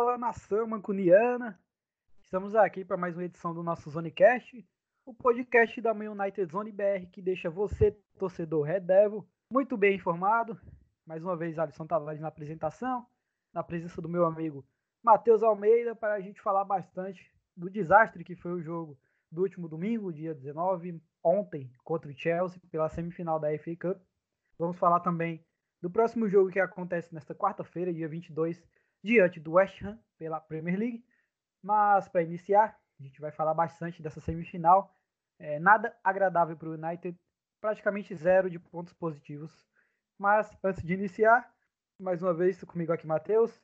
Fala nação mancuniana! Estamos aqui para mais uma edição do nosso Zonecast, o podcast da Man United Zone BR que deixa você, torcedor Red Devil, muito bem informado. Mais uma vez, Alisson Tavares na apresentação, na presença do meu amigo Matheus Almeida, para a gente falar bastante do desastre que foi o jogo do último domingo, dia 19, ontem, contra o Chelsea, pela semifinal da FA Cup. Vamos falar também do próximo jogo que acontece nesta quarta-feira, dia 22, diante do West Ham pela Premier League. Mas para iniciar, a gente vai falar bastante dessa semifinal. É, nada agradável para o United, praticamente zero de pontos positivos. Mas antes de iniciar, mais uma vez comigo aqui, Matheus.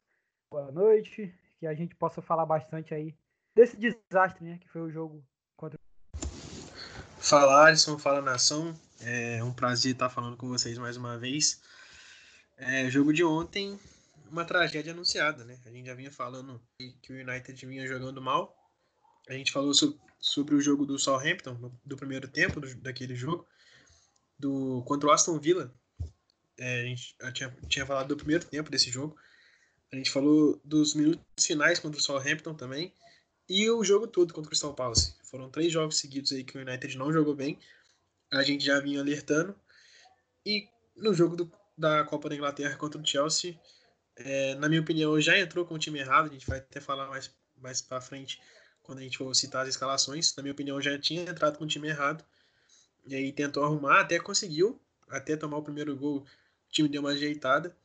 Boa noite, que a gente possa falar bastante aí desse desastre, né, que foi o jogo contra. Fala Alisson, fala nação. É um prazer estar falando com vocês mais uma vez. É, jogo de ontem uma tragédia anunciada, né? A gente já vinha falando que o United vinha jogando mal. A gente falou so, sobre o jogo do Southampton, do primeiro tempo do, daquele jogo, do contra o Aston Villa. É, a gente tinha, tinha falado do primeiro tempo desse jogo. A gente falou dos minutos finais contra o Southampton também. E o jogo todo contra o Crystal Palace. Foram três jogos seguidos aí que o United não jogou bem. A gente já vinha alertando. E no jogo do, da Copa da Inglaterra contra o Chelsea, é, na minha opinião, já entrou com o time errado. A gente vai até falar mais, mais pra frente quando a gente for citar as escalações. Na minha opinião, já tinha entrado com o time errado. E aí tentou arrumar, até conseguiu. Até tomar o primeiro gol, o time deu uma ajeitada.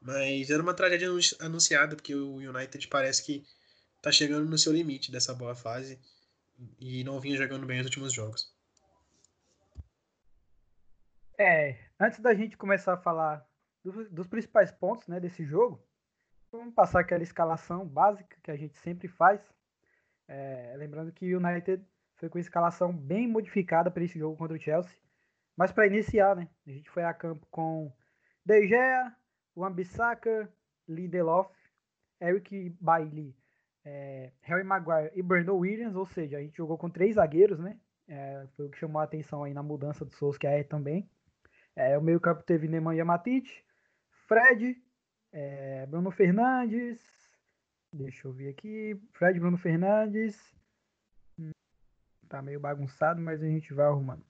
Mas era uma tragédia anunciada, porque o United parece que tá chegando no seu limite dessa boa fase e não vinha jogando bem os últimos jogos. É, antes da gente começar a falar dos, dos principais pontos né, desse jogo. Vamos passar aquela escalação básica que a gente sempre faz. É, lembrando que o United foi com escalação bem modificada para esse jogo contra o Chelsea. Mas para iniciar, né, a gente foi a campo com De Gea, Wan-Bissaka, Lindelof, Eric Bailey, é, Harry Maguire e Brandon Williams, ou seja, a gente jogou com três zagueiros, né? É, foi o que chamou a atenção aí na mudança do é também. É, o meio campo teve Nemanja Matic, Fred, é, Bruno Fernandes. Deixa eu ver aqui. Fred, Bruno Fernandes. Hum, tá meio bagunçado, mas a gente vai arrumando.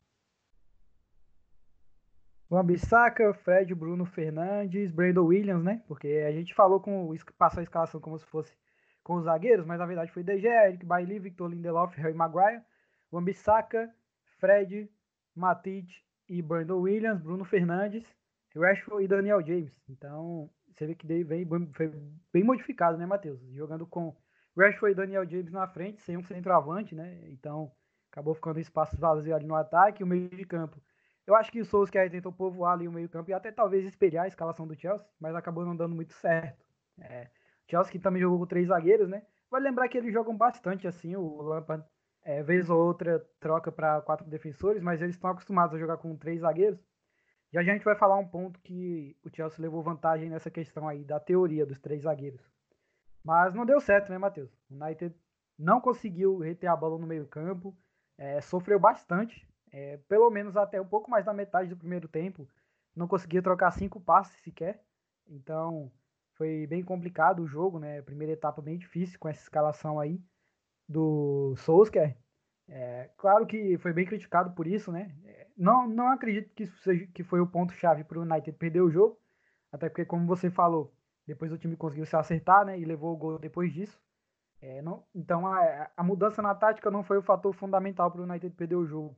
Juan Bissaka, Fred, Bruno Fernandes, Brandon Williams, né? Porque a gente falou com passou a escalação como se fosse com os zagueiros, mas na verdade foi DG, Eric Bailey, Victor Lindelof, Harry Maguire, Juan Bissaka, Fred, Matic e Brandon Williams, Bruno Fernandes Rashford e Daniel James. Então, você vê que vem, foi bem modificado, né, Matheus? Jogando com Rashford e Daniel James na frente, sem um centroavante, né? Então, acabou ficando espaço vazio ali no ataque, o meio de campo. Eu acho que o que tentou povoar ali o meio campo e até talvez espelhar a escalação do Chelsea, mas acabou não dando muito certo. É, Chelsea que também jogou com três zagueiros, né? Vai lembrar que eles jogam bastante assim, o Lampard, é, vez ou outra, troca para quatro defensores, mas eles estão acostumados a jogar com três zagueiros. Já a gente vai falar um ponto que o Chelsea levou vantagem nessa questão aí da teoria dos três zagueiros. Mas não deu certo, né, Matheus? O United não conseguiu reter a bola no meio-campo, é, sofreu bastante, é, pelo menos até um pouco mais da metade do primeiro tempo. Não conseguia trocar cinco passes sequer. Então foi bem complicado o jogo, né? Primeira etapa bem difícil com essa escalação aí do Solskjaer. É, claro que foi bem criticado por isso, né? Não, não acredito que isso seja que foi o ponto-chave para o United perder o jogo. Até porque, como você falou, depois o time conseguiu se acertar, né? E levou o gol depois disso. É, não, então a, a, mudança na tática não foi o fator fundamental para o United perder o jogo.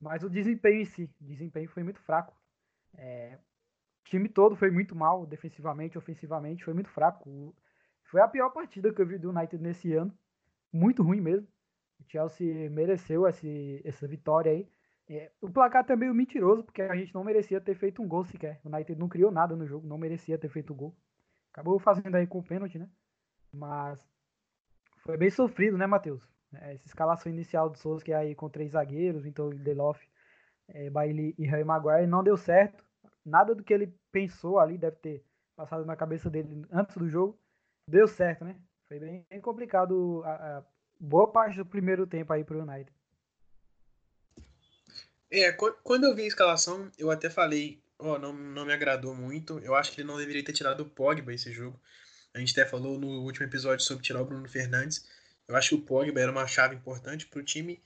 Mas o desempenho em si, o desempenho foi muito fraco. É, o time todo foi muito mal, defensivamente, ofensivamente, foi muito fraco. Foi a pior partida que eu vi do United nesse ano. Muito ruim mesmo. O Chelsea mereceu esse, essa vitória aí. É, o placar também é mentiroso, porque a gente não merecia ter feito um gol sequer. O United não criou nada no jogo, não merecia ter feito gol. Acabou fazendo aí com o pênalti, né? Mas foi bem sofrido, né, Matheus? É, essa escalação inicial do Souza, que é aí com três zagueiros, então Delof, é, Bailey e Harry Maguire, não deu certo. Nada do que ele pensou ali deve ter passado na cabeça dele antes do jogo. Deu certo, né? Foi bem, bem complicado a, a boa parte do primeiro tempo aí pro United. É, quando eu vi a escalação, eu até falei, ó, oh, não, não me agradou muito. Eu acho que ele não deveria ter tirado o Pogba esse jogo. A gente até falou no último episódio sobre tirar o Bruno Fernandes. Eu acho que o Pogba era uma chave importante para o time.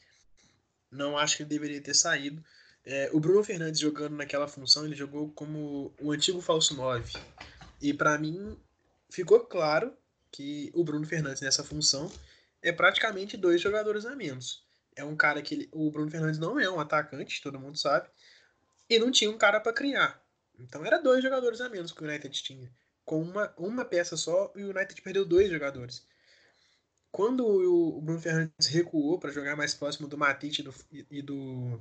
Não acho que ele deveria ter saído. É, o Bruno Fernandes jogando naquela função, ele jogou como o antigo falso 9. E para mim ficou claro que o Bruno Fernandes nessa função é praticamente dois jogadores a menos. É um cara que ele, o Bruno Fernandes não é um atacante, todo mundo sabe, e não tinha um cara para criar. Então era dois jogadores a menos que o United tinha. Com uma, uma peça só, o United perdeu dois jogadores. Quando o Bruno Fernandes recuou para jogar mais próximo do Matite e do, e do,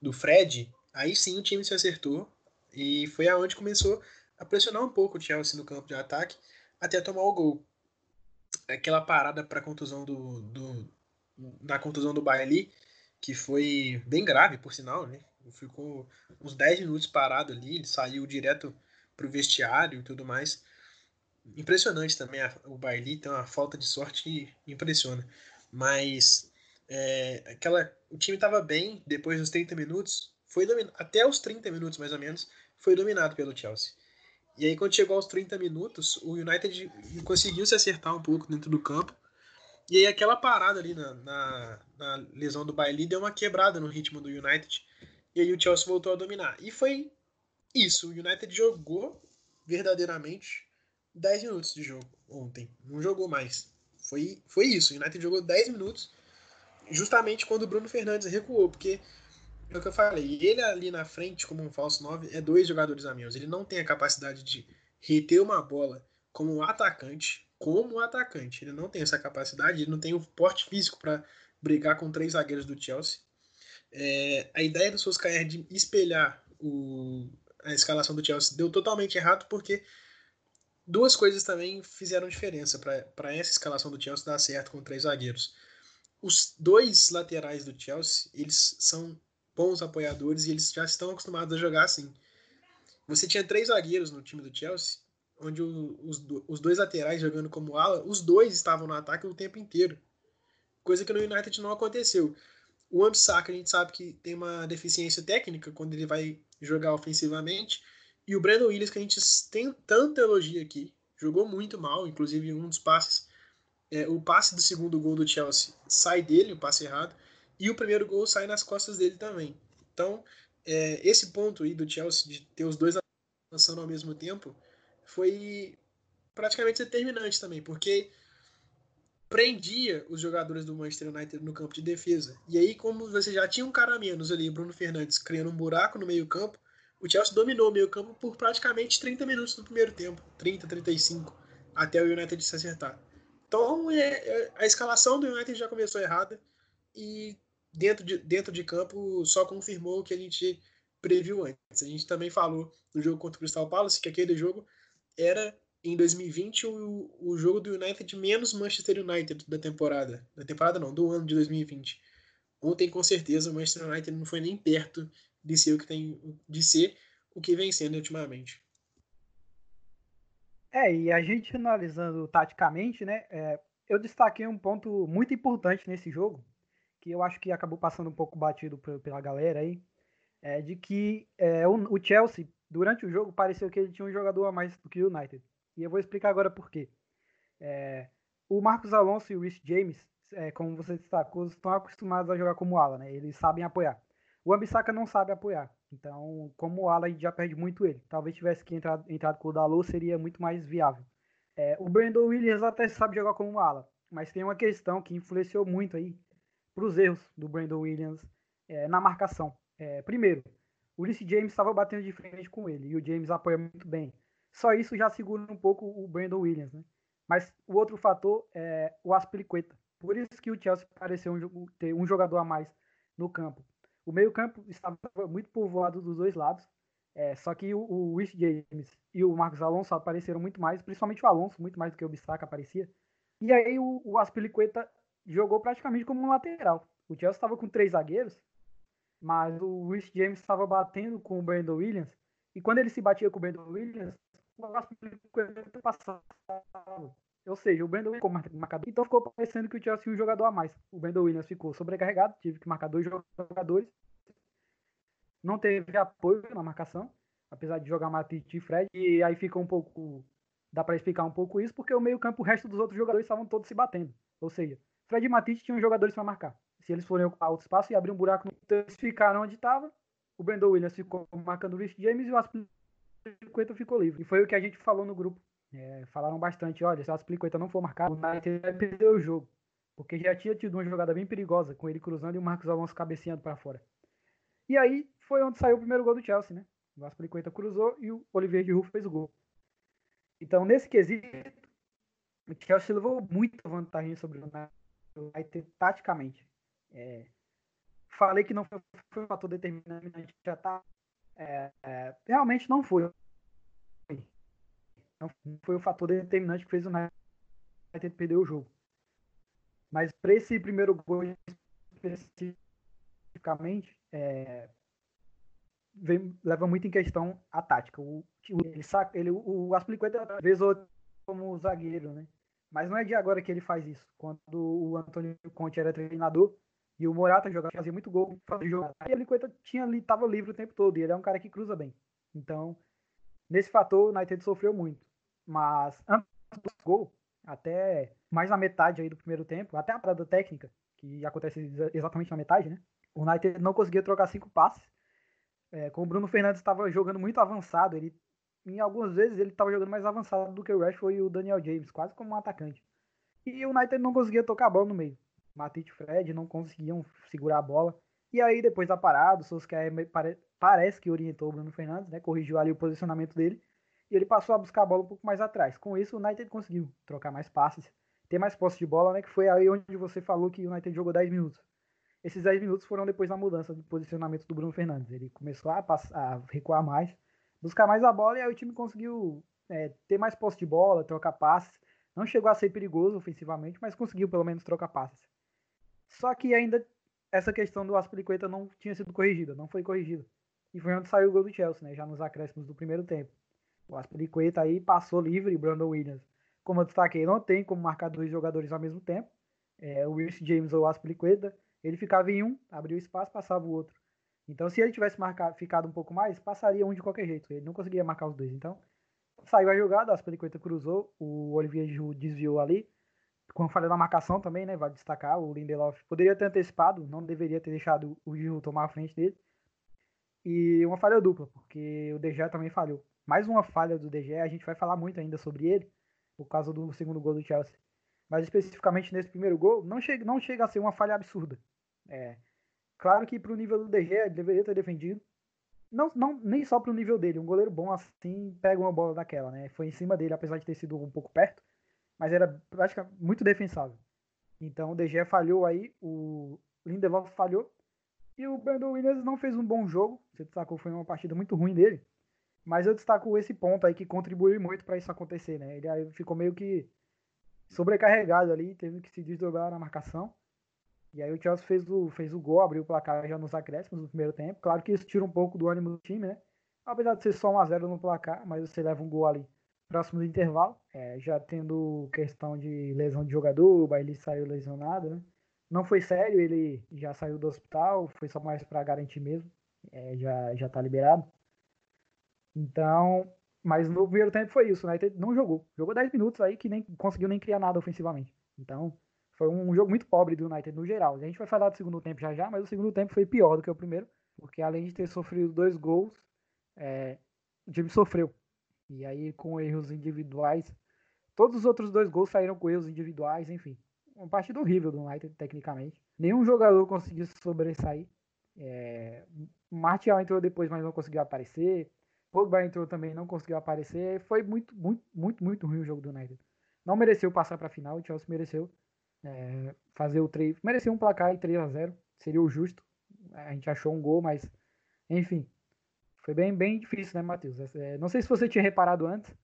do Fred, aí sim o time se acertou e foi aonde começou a pressionar um pouco o Chelsea no campo de ataque até tomar o gol. Aquela parada para contusão do, do da contusão do Bailey, que foi bem grave, por sinal, né? Ficou uns 10 minutos parado ali, ele saiu direto pro vestiário e tudo mais. Impressionante também a, o Bailey, tem uma falta de sorte que impressiona. Mas é, aquela, o time estava bem depois dos 30 minutos, foi dominado, até os 30 minutos mais ou menos, foi dominado pelo Chelsea. E aí quando chegou aos 30 minutos, o United conseguiu se acertar um pouco dentro do campo. E aí aquela parada ali na, na, na lesão do Bailey deu uma quebrada no ritmo do United. E aí o Chelsea voltou a dominar. E foi isso. O United jogou verdadeiramente 10 minutos de jogo ontem. Não jogou mais. Foi, foi isso. O United jogou 10 minutos justamente quando o Bruno Fernandes recuou. Porque é o que eu falei. Ele ali na frente, como um falso 9, é dois jogadores a menos. Ele não tem a capacidade de reter uma bola como um atacante. Como atacante. Ele não tem essa capacidade. Ele não tem o porte físico para brigar com três zagueiros do Chelsea. É, a ideia do Solskjaer de espelhar o, a escalação do Chelsea deu totalmente errado porque duas coisas também fizeram diferença para essa escalação do Chelsea dar certo com três zagueiros. Os dois laterais do Chelsea, eles são bons apoiadores e eles já estão acostumados a jogar assim. Você tinha três zagueiros no time do Chelsea, onde os, os dois laterais jogando como ala, os dois estavam no ataque o tempo inteiro. Coisa que no United não aconteceu. O Ambissaca a gente sabe que tem uma deficiência técnica quando ele vai jogar ofensivamente. E o Brandon Williams, que a gente tem tanta elogia aqui, jogou muito mal, inclusive um dos passes. É, o passe do segundo gol do Chelsea sai dele, o passe errado, e o primeiro gol sai nas costas dele também. Então, é, esse ponto aí do Chelsea de ter os dois lançando ao mesmo tempo foi praticamente determinante também, porque prendia os jogadores do Manchester United no campo de defesa. E aí, como você já tinha um cara a menos ali, Bruno Fernandes, criando um buraco no meio-campo, o Chelsea dominou o meio-campo por praticamente 30 minutos no primeiro tempo 30, 35, até o United se acertar. Então, é, é, a escalação do United já começou errada e dentro de, dentro de campo só confirmou o que a gente previu antes. A gente também falou no jogo contra o Crystal Palace que aquele jogo era em 2020 o, o jogo do United menos Manchester United da temporada. Da temporada não, do ano de 2020. Ontem, com certeza, o Manchester United não foi nem perto de ser o que tem de ser o que vem sendo ultimamente. É, e a gente analisando taticamente, né? É, eu destaquei um ponto muito importante nesse jogo, que eu acho que acabou passando um pouco batido pela galera aí, é de que é, o, o Chelsea, durante o jogo, pareceu que ele tinha um jogador a mais do que o United. E eu vou explicar agora por quê. É, o Marcos Alonso e o Rich James, é, como você destacou, estão acostumados a jogar como ala, né? Eles sabem apoiar. O Ambissaca não sabe apoiar. Então, como ala, a gente já perde muito ele. Talvez tivesse que entrar entrado com o Dalot, seria muito mais viável. É, o Brandon Williams até sabe jogar como ala, mas tem uma questão que influenciou muito aí para os erros do Brandon Williams é, na marcação. É, primeiro, Ulysses James estava batendo de frente com ele e o James apoia muito bem. Só isso já segura um pouco o Brandon Williams, né? Mas o outro fator é o Aspilicueta. Por isso que o Chelsea pareceu um, ter um jogador a mais no campo. O meio-campo estava muito povoado dos dois lados. É, só que o, o James e o Marcos Alonso apareceram muito mais, principalmente o Alonso, muito mais do que o Bissaka aparecia. E aí o, o Aspilicueta jogou praticamente como um lateral. O Chelsea estava com três zagueiros, mas o Rich James estava batendo com o Brandon Williams. E quando ele se batia com o Brandon Williams, passado. Ou seja, o Brandon ficou marcador. Então ficou parecendo que o Chelsea tinha um jogador a mais. O Brandon Williams ficou sobrecarregado, tive que marcar dois jogadores. Não teve apoio na marcação, apesar de jogar Matite e Fred. E aí fica um pouco Dá para explicar um pouco isso, porque o meio-campo, o resto dos outros jogadores estavam todos se batendo. Ou seja, Fred e Matisse tinham jogadores para marcar. Se eles forem ocupar outro espaço e abrir um buraco, então eles ficaram onde estava. O Brandon Williams ficou marcando o Rich James e o Aspilicueta ficou livre. E foi o que a gente falou no grupo. É, falaram bastante, olha, se o Aspilicueta não for marcado, o United vai perder o jogo. Porque já tinha tido uma jogada bem perigosa, com ele cruzando e o Marcos Alonso cabeceando para fora. E aí foi onde saiu o primeiro gol do Chelsea, né? O Aspilicueta cruzou e o Olivier Giroud fez o gol. Então, nesse quesito, o Chelsea levou muita vantagem sobre o United taticamente. É, falei que não foi, foi um fator determinante já tá. É, é, realmente não foi. Não foi o fator determinante que fez o United perder o jogo. Mas para esse primeiro gol especificamente, é, vem, leva muito em questão a tática. O, ele saca, ele, o Aspilicueta vez como zagueiro, né? Mas não é de agora que ele faz isso. Quando o Antônio Conte era treinador e o Morata jogava, fazia muito gol, fazia. Aí o Aspilicueta tinha tava livre o tempo todo e ele é um cara que cruza bem. Então, nesse fator, o United sofreu muito. Mas antes do gol, até mais na metade aí do primeiro tempo, até a parada técnica, que acontece exatamente na metade, né? O United não conseguia trocar cinco passes é, o Bruno Fernandes estava jogando muito avançado, ele em algumas vezes ele estava jogando mais avançado do que o Rashford e o Daniel James, quase como um atacante. E o United não conseguia tocar a bola no meio. Matite e Fred não conseguiam segurar a bola. E aí, depois da parada, o Solskjaer pare, parece que orientou o Bruno Fernandes, né? Corrigiu ali o posicionamento dele. E ele passou a buscar a bola um pouco mais atrás. Com isso, o United conseguiu trocar mais passes, ter mais posse de bola, né? Que foi aí onde você falou que o United jogou 10 minutos. Esses 10 minutos foram depois da mudança do posicionamento do Bruno Fernandes. Ele começou a, passar, a recuar mais, buscar mais a bola e aí o time conseguiu é, ter mais posse de bola, trocar passes. Não chegou a ser perigoso ofensivamente, mas conseguiu pelo menos trocar passes. Só que ainda essa questão do Aspilicueta não tinha sido corrigida, não foi corrigida. E foi onde saiu o gol do Chelsea, né, já nos acréscimos do primeiro tempo. O Aspilicueta aí passou livre, Brandon Williams. Como eu destaquei, não tem como marcar dois jogadores ao mesmo tempo. É, o Wilson James ou o Aspilicueta ele ficava em um, abria o espaço, passava o outro. Então, se ele tivesse marcado, ficado um pouco mais, passaria um de qualquer jeito. Ele não conseguia marcar os dois. Então, saiu a jogada, a Aspilicueta cruzou, o Olivier Giroud desviou ali. Com a falha na marcação também, né? Vai destacar. O Lindelof poderia ter antecipado, não deveria ter deixado o Giroud tomar a frente dele. E uma falha dupla, porque o DG também falhou. Mais uma falha do DG, a gente vai falar muito ainda sobre ele, por causa do segundo gol do Chelsea. Mas especificamente nesse primeiro gol, não chega, não chega a ser uma falha absurda. É, claro que para o nível do DG ele deveria ter defendido. Não, não, nem só para o nível dele. Um goleiro bom assim pega uma bola daquela, né? Foi em cima dele, apesar de ter sido um pouco perto, mas era praticamente muito defensável. Então o DG falhou aí, o Lindelof falhou e o Brandon Williams não fez um bom jogo. Você destacou foi uma partida muito ruim dele, mas eu destaco esse ponto aí que contribuiu muito para isso acontecer, né? Ele ficou meio que sobrecarregado ali, teve que se desdobrar na marcação. E aí o Chelsea fez o, fez o gol, abriu o placar já nos acréscimos no primeiro tempo. Claro que isso tira um pouco do ânimo do time, né? Apesar de ser só 1x0 no placar, mas você leva um gol ali próximo do intervalo. É, já tendo questão de lesão de jogador, o Bailey saiu lesionado, né? Não foi sério, ele já saiu do hospital, foi só mais para garantir mesmo. É, já, já tá liberado. Então, mas no primeiro tempo foi isso, né? Não jogou. Jogou 10 minutos aí que nem conseguiu nem criar nada ofensivamente. Então, foi um jogo muito pobre do United no geral. A gente vai falar do segundo tempo já já, mas o segundo tempo foi pior do que o primeiro, porque além de ter sofrido dois gols, é, o time sofreu. E aí com erros individuais, todos os outros dois gols saíram com erros individuais, enfim. Uma partida horrível do United, tecnicamente. Nenhum jogador conseguiu sobressair. É, Martial entrou depois, mas não conseguiu aparecer. Pogba entrou também, não conseguiu aparecer. Foi muito, muito, muito, muito ruim o jogo do United. Não mereceu passar para a final, o Chelsea mereceu é, fazer o 3. Merecia um placar em 3 a 0 seria o justo. A gente achou um gol, mas enfim. Foi bem, bem difícil, né, Matheus? É, não sei se você tinha reparado antes,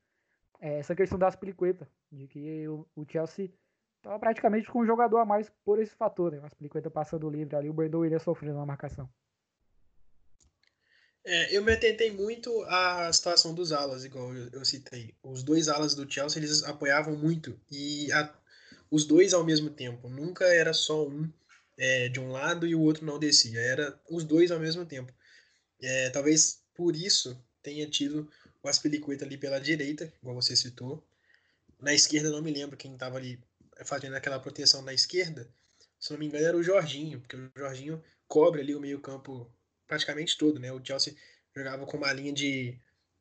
é, essa questão das Aspilicueta, de que o, o Chelsea estava praticamente com um jogador a mais por esse fator, né? O Aspilicueta passando livre ali, o Brandon iria sofrendo na marcação. É, eu me atentei muito à situação dos alas, igual eu, eu, citei. Os dois alas do Chelsea, eles apoiavam muito. E a, os dois ao mesmo tempo. Nunca era só um é, de um lado e o outro não descia. Era os dois ao mesmo tempo. É, talvez por isso tenha tido o Aspilicueta ali pela direita, igual você citou. na esquerda não me lembro quem estava ali fazendo aquela proteção na esquerda. Se não me engano era o Jorginho, porque o Jorginho cobre ali o meio campo praticamente todo, né? O Chelsea jogava com uma linha de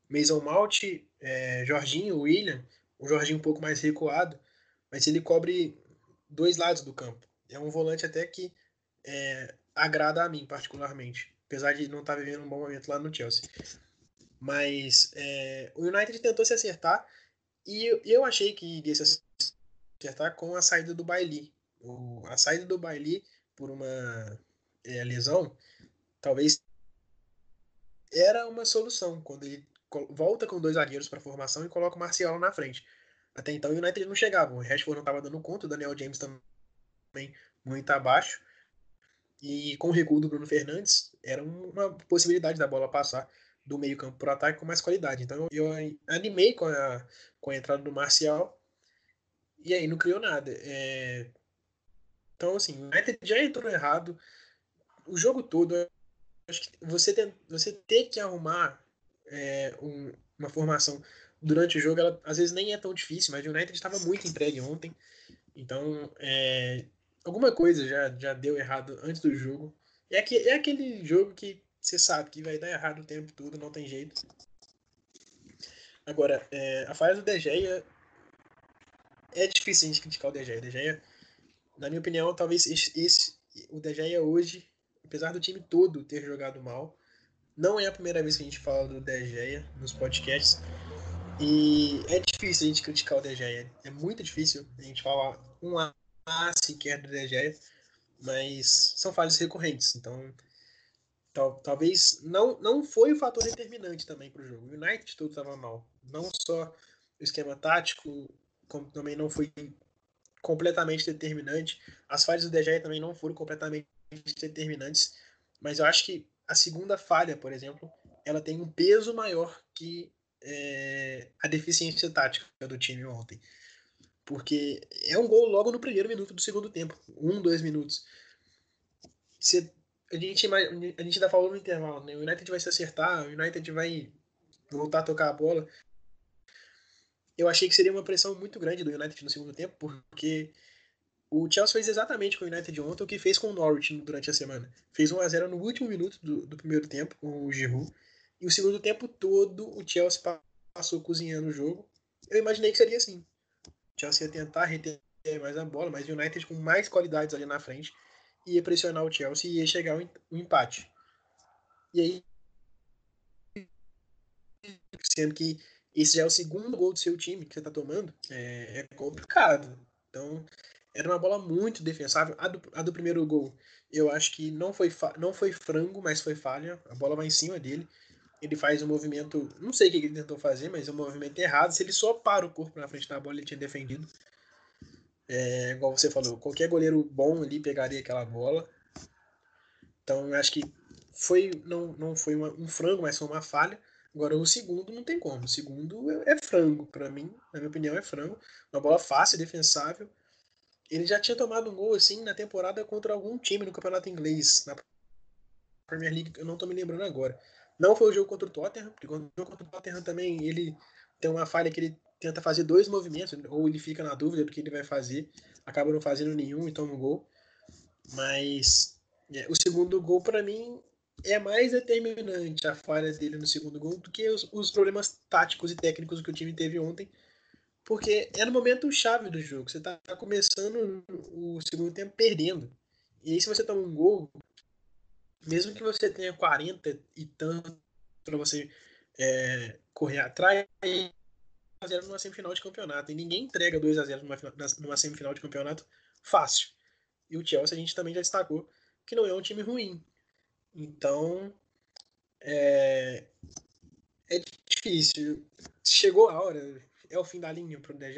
Mason Mount, é, Jorginho, William, o Jorginho um pouco mais recuado, mas ele cobre dois lados do campo. É um volante até que é, agrada a mim particularmente, apesar de não estar tá vivendo um bom momento lá no Chelsea. Mas é, o United tentou se acertar e eu achei que iria se acertar com a saída do Bailey. O, a saída do Bailey por uma é, lesão talvez era uma solução quando ele volta com dois zagueiros para a formação e coloca o Marcial na frente. Até então o United não chegava, o Rashford não estava dando conta, o Daniel James também muito abaixo. E com o recuo do Bruno Fernandes, era uma possibilidade da bola passar do meio campo para o ataque com mais qualidade. Então eu animei com a, com a entrada do Marcial e aí não criou nada. É... Então, assim, o United já entrou errado o jogo todo. Acho que você, tem, você ter que arrumar é, um, uma formação durante o jogo, ela às vezes nem é tão difícil, mas o United estava muito entregue ontem. Então, é, alguma coisa já, já deu errado antes do jogo. É, que, é aquele jogo que você sabe que vai dar errado o tempo todo, não tem jeito. Agora, é, a falha do De é difícil a gente criticar o De De na minha opinião, talvez esse, esse o De hoje, apesar do time todo ter jogado mal, não é a primeira vez que a gente fala do De nos podcasts. E é difícil a gente criticar o De. É muito difícil a gente falar um A sequer do De mas são falhas recorrentes. Então, tal, talvez não, não foi o fator determinante também para o jogo. O United todo estava mal. Não só o esquema tático, como também não foi completamente determinante. As falhas do Gea também não foram completamente determinantes. Mas eu acho que a segunda falha, por exemplo, ela tem um peso maior que é, a deficiência tática do time ontem. Porque é um gol logo no primeiro minuto do segundo tempo. Um, dois minutos. A, gente, a gente ainda falou no intervalo, né? O United vai se acertar, o United vai voltar a tocar a bola. Eu achei que seria uma pressão muito grande do United no segundo tempo, porque o Chelsea fez exatamente com o United ontem o que fez com o Norwich durante a semana. Fez 1 a 0 no último minuto do, do primeiro tempo, com o Giroud. E o segundo tempo todo o Chelsea passou cozinhando o jogo. Eu imaginei que seria assim. Chelsea ia tentar reter mais a bola, mas o United com mais qualidades ali na frente ia pressionar o Chelsea e ia chegar o empate. E aí, sendo que esse já é o segundo gol do seu time que você está tomando, é, é complicado. Então, era uma bola muito defensável. A do, a do primeiro gol, eu acho que não foi, não foi frango, mas foi falha. A bola vai em cima dele. Ele faz um movimento, não sei o que ele tentou fazer, mas é um movimento errado. Se ele só para o corpo na frente da bola, ele tinha defendido. É, igual você falou, qualquer goleiro bom ali pegaria aquela bola. Então, acho que foi não, não foi uma, um frango, mas foi uma falha. Agora, o segundo não tem como. O segundo é, é frango, para mim, na minha opinião, é frango. Uma bola fácil, defensável ele já tinha tomado um gol assim na temporada contra algum time no campeonato inglês, na Premier League, eu não tô me lembrando agora. Não foi o jogo contra o Tottenham, porque o jogo contra o Tottenham também ele tem uma falha que ele tenta fazer dois movimentos, ou ele fica na dúvida do que ele vai fazer, acaba não fazendo nenhum e toma um gol. Mas é, o segundo gol, para mim, é mais determinante a falha dele no segundo gol do que os, os problemas táticos e técnicos que o time teve ontem porque é no momento chave do jogo. Você tá começando o segundo tempo perdendo. E aí, se você toma um gol, mesmo que você tenha 40 e tanto para você é, correr atrás, 2x0 numa semifinal de campeonato. E ninguém entrega 2x0 numa, numa semifinal de campeonato fácil. E o Chelsea a gente também já destacou que não é um time ruim. Então, é, é difícil. Chegou a hora, é o fim da linha para o De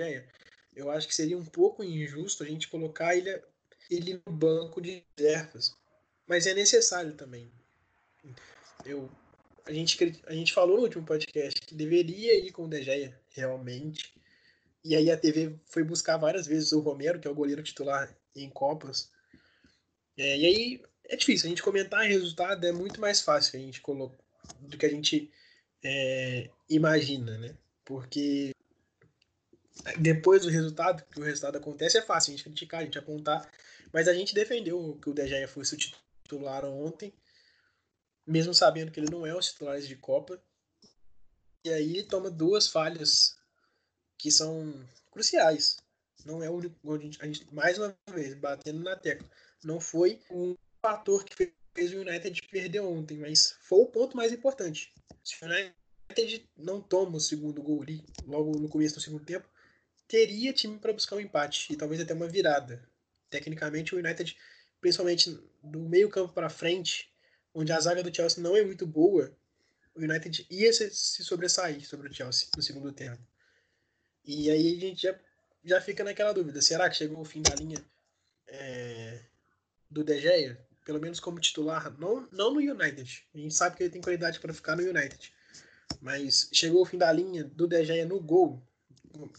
eu acho que seria um pouco injusto a gente colocar ele, ele no banco de reservas. Mas é necessário também. Eu, a, gente, a gente falou no último podcast que deveria ir com o De Gea, realmente. E aí a TV foi buscar várias vezes o Romero, que é o goleiro titular em Copas. É, e aí é difícil, a gente comentar resultado é muito mais fácil a gente do que a gente é, imagina, né? Porque depois do resultado, que o resultado acontece, é fácil a gente criticar, a gente apontar, mas a gente defendeu que o De Gea fosse o titular ontem, mesmo sabendo que ele não é o titular de Copa. E aí ele toma duas falhas que são cruciais. Não é o único. A gente, mais uma vez, batendo na tecla. Não foi um fator que fez o United perder ontem, mas foi o ponto mais importante. Se o United não toma o segundo gol ali, logo no começo do segundo tempo, teria time para buscar um empate e talvez até uma virada. Tecnicamente, o United, principalmente do meio campo para frente, onde a zaga do Chelsea não é muito boa, o United ia se, se sobressair sobre o Chelsea no segundo tempo. E aí a gente já, já fica naquela dúvida: será que chegou o fim da linha é, do De Gea? Pelo menos como titular, não, não no United. A gente sabe que ele tem qualidade para ficar no United. Mas chegou o fim da linha do De Gea no gol,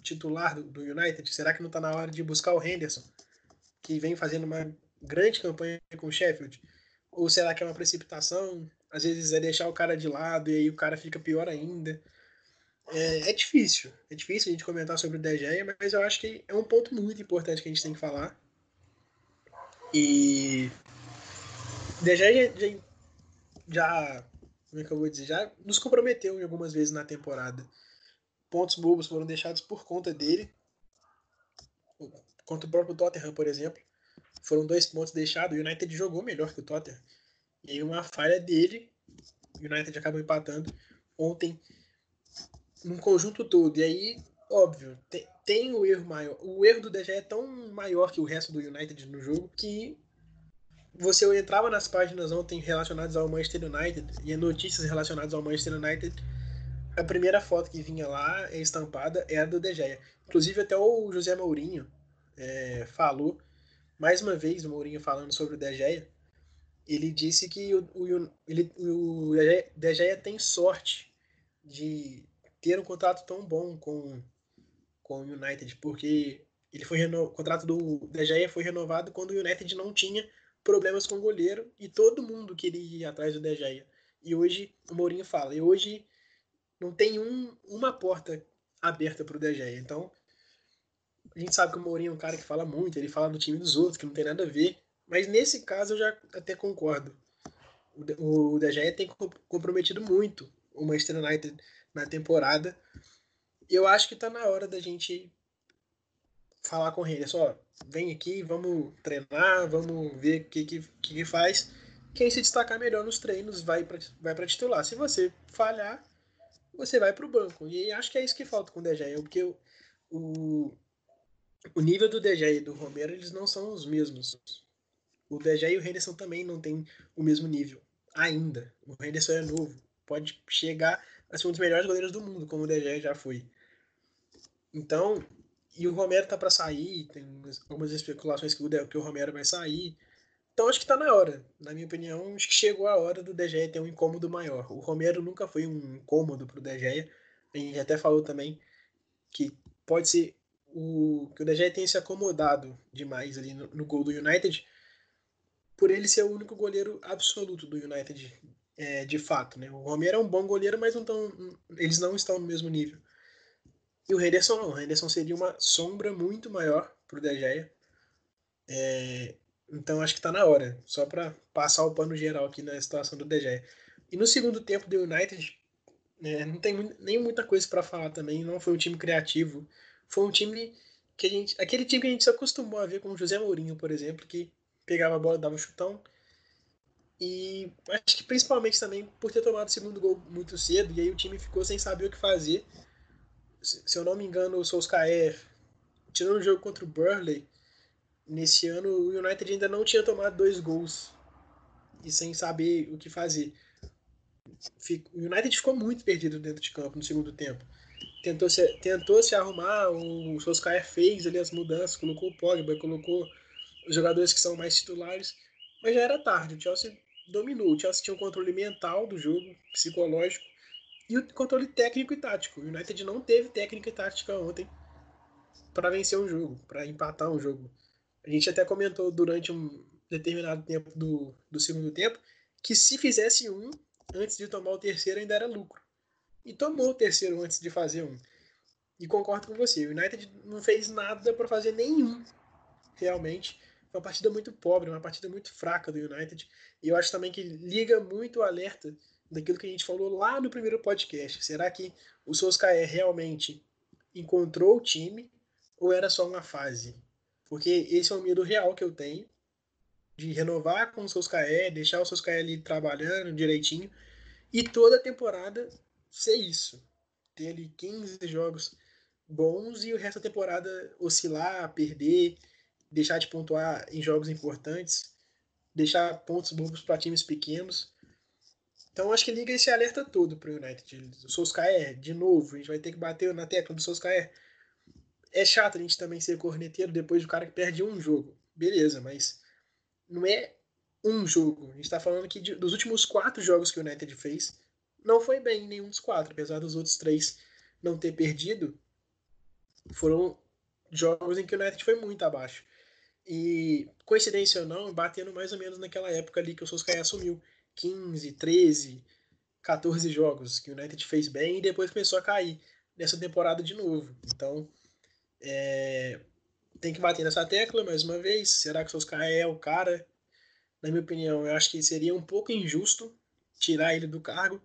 titular do, do United. Será que não está na hora de buscar o Henderson, que vem fazendo uma grande campanha com o Sheffield? Ou será que é uma precipitação? Às vezes é deixar o cara de lado e aí o cara fica pior ainda. É, é difícil. É difícil a gente comentar sobre o De Gea, mas eu acho que é um ponto muito importante que a gente tem que falar. E De Gea já, já, como é que eu vou dizer, já nos comprometeu em algumas vezes na temporada. Pontos bobos foram deixados por conta dele. Contra o próprio Tottenham, por exemplo. Foram dois pontos deixados. O United jogou melhor que o Tottenham. E uma falha dele, o United acabou empatando ontem num conjunto todo. E aí, óbvio, tem, tem o erro maior. O erro do DG é tão maior que o resto do United no jogo que você entrava nas páginas ontem relacionadas ao Manchester United e notícias relacionadas ao Manchester United. A primeira foto que vinha lá, estampada, era do De Gea. Inclusive, até o José Mourinho é, falou, mais uma vez, o Mourinho falando sobre o De Gea, ele disse que o, o, ele, o De Gea tem sorte de ter um contrato tão bom com, com o United, porque ele foi reno... o contrato do De Gea foi renovado quando o United não tinha problemas com o goleiro e todo mundo queria ir atrás do De Gea. E hoje o Mourinho fala, e hoje não tem um, uma porta aberta para o De Gea. Então, a gente sabe que o Mourinho é um cara que fala muito, ele fala do time dos outros, que não tem nada a ver. Mas nesse caso eu já até concordo. O De Gea tem comprometido muito o Manchester United na temporada. Eu acho que está na hora da gente falar com ele. É só, vem aqui, vamos treinar, vamos ver o que, que, que faz. Quem se destacar melhor nos treinos vai para vai pra titular. Se você falhar, você vai para o banco. E acho que é isso que falta com o De Gea, porque o, o, o nível do De Gea e do Romero eles não são os mesmos. O De Gea e o Henderson também não têm o mesmo nível. Ainda. O Henderson é novo. Pode chegar a ser um dos melhores goleiros do mundo, como o De Gea já foi. Então, e o Romero tá para sair, tem algumas especulações que o, que o Romero vai sair. Então acho que tá na hora. Na minha opinião, acho que chegou a hora do De Gea ter um incômodo maior. O Romero nunca foi um incômodo pro De Gea. A gente até falou também que pode ser o que o De Gea tenha se acomodado demais ali no, no gol do United por ele ser o único goleiro absoluto do United, é, de fato. Né? O Romero é um bom goleiro, mas não tão, eles não estão no mesmo nível. E o Henderson não. O Henderson seria uma sombra muito maior para o De Gea. É, então acho que está na hora, só para passar o pano geral aqui na situação do De Gea. E no segundo tempo do United, é, não tem nem muita coisa para falar também. Não foi um time criativo. Foi um time que a gente. Aquele time que a gente se acostumou a ver com o José Mourinho, por exemplo, que pegava a bola, dava um chutão. E acho que principalmente também por ter tomado o segundo gol muito cedo, e aí o time ficou sem saber o que fazer. Se eu não me engano, o Solskjaer, tirando o jogo contra o Burley, nesse ano o United ainda não tinha tomado dois gols e sem saber o que fazer. O United ficou muito perdido dentro de campo no segundo tempo. Tentou se, tentou se arrumar, o Solskjaer fez ali as mudanças, colocou o Pogba, colocou os jogadores que são mais titulares, mas já era tarde. O Chelsea dominou. O Chelsea tinha um controle mental do jogo, psicológico, e o controle técnico e tático. O United não teve técnica e tática ontem para vencer um jogo, para empatar um jogo. A gente até comentou durante um determinado tempo do, do segundo tempo que se fizesse um antes de tomar o terceiro ainda era lucro. E tomou o terceiro antes de fazer um. E concordo com você, o United não fez nada para fazer nenhum, realmente. Foi uma partida muito pobre, uma partida muito fraca do United. E eu acho também que liga muito o alerta daquilo que a gente falou lá no primeiro podcast. Será que o Solskjaer realmente encontrou o time ou era só uma fase? Porque esse é o medo real que eu tenho de renovar com o Solskjaer, deixar o Solskjaer ali trabalhando direitinho e toda temporada ser isso. Ter ali 15 jogos bons e o resto da temporada oscilar, perder, deixar de pontuar em jogos importantes, deixar pontos bons para times pequenos. Então acho que liga esse alerta todo para o United. O Solskjaer, de novo, a gente vai ter que bater na tecla do Solskjaer. É chato a gente também ser corneteiro depois do cara que perde um jogo. Beleza, mas não é um jogo. A gente está falando que de, dos últimos quatro jogos que o United fez, não foi bem nenhum dos quatro. Apesar dos outros três não ter perdido, foram jogos em que o United foi muito abaixo. E, coincidência ou não, batendo mais ou menos naquela época ali que o Solskjaer assumiu. 15, 13, 14 jogos que o United fez bem e depois começou a cair nessa temporada de novo. Então, é, tem que bater nessa tecla mais uma vez. Será que o Solskjaer é o cara? Na minha opinião, eu acho que seria um pouco injusto tirar ele do cargo,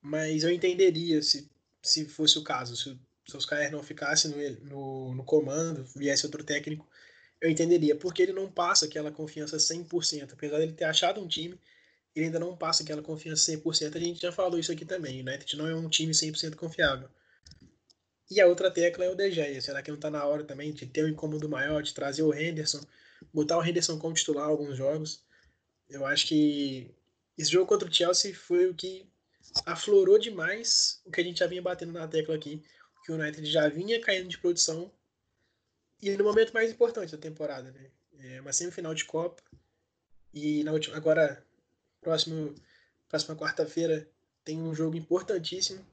mas eu entenderia se, se fosse o caso. Se o Solskjaer não ficasse no, no, no comando, viesse outro técnico, eu entenderia, porque ele não passa aquela confiança 100%. Apesar de ele ter achado um time, ele ainda não passa aquela confiança 100%. A gente já falou isso aqui também. O United não é um time 100% confiável. E a outra tecla é o De Gea. Será que não está na hora também de ter um incômodo maior, de trazer o Henderson, botar o Henderson como titular alguns jogos? Eu acho que esse jogo contra o Chelsea foi o que aflorou demais o que a gente já vinha batendo na tecla aqui, que o United já vinha caindo de produção e no momento mais importante da temporada, né? É uma semifinal de Copa e na última agora próximo próxima quarta-feira tem um jogo importantíssimo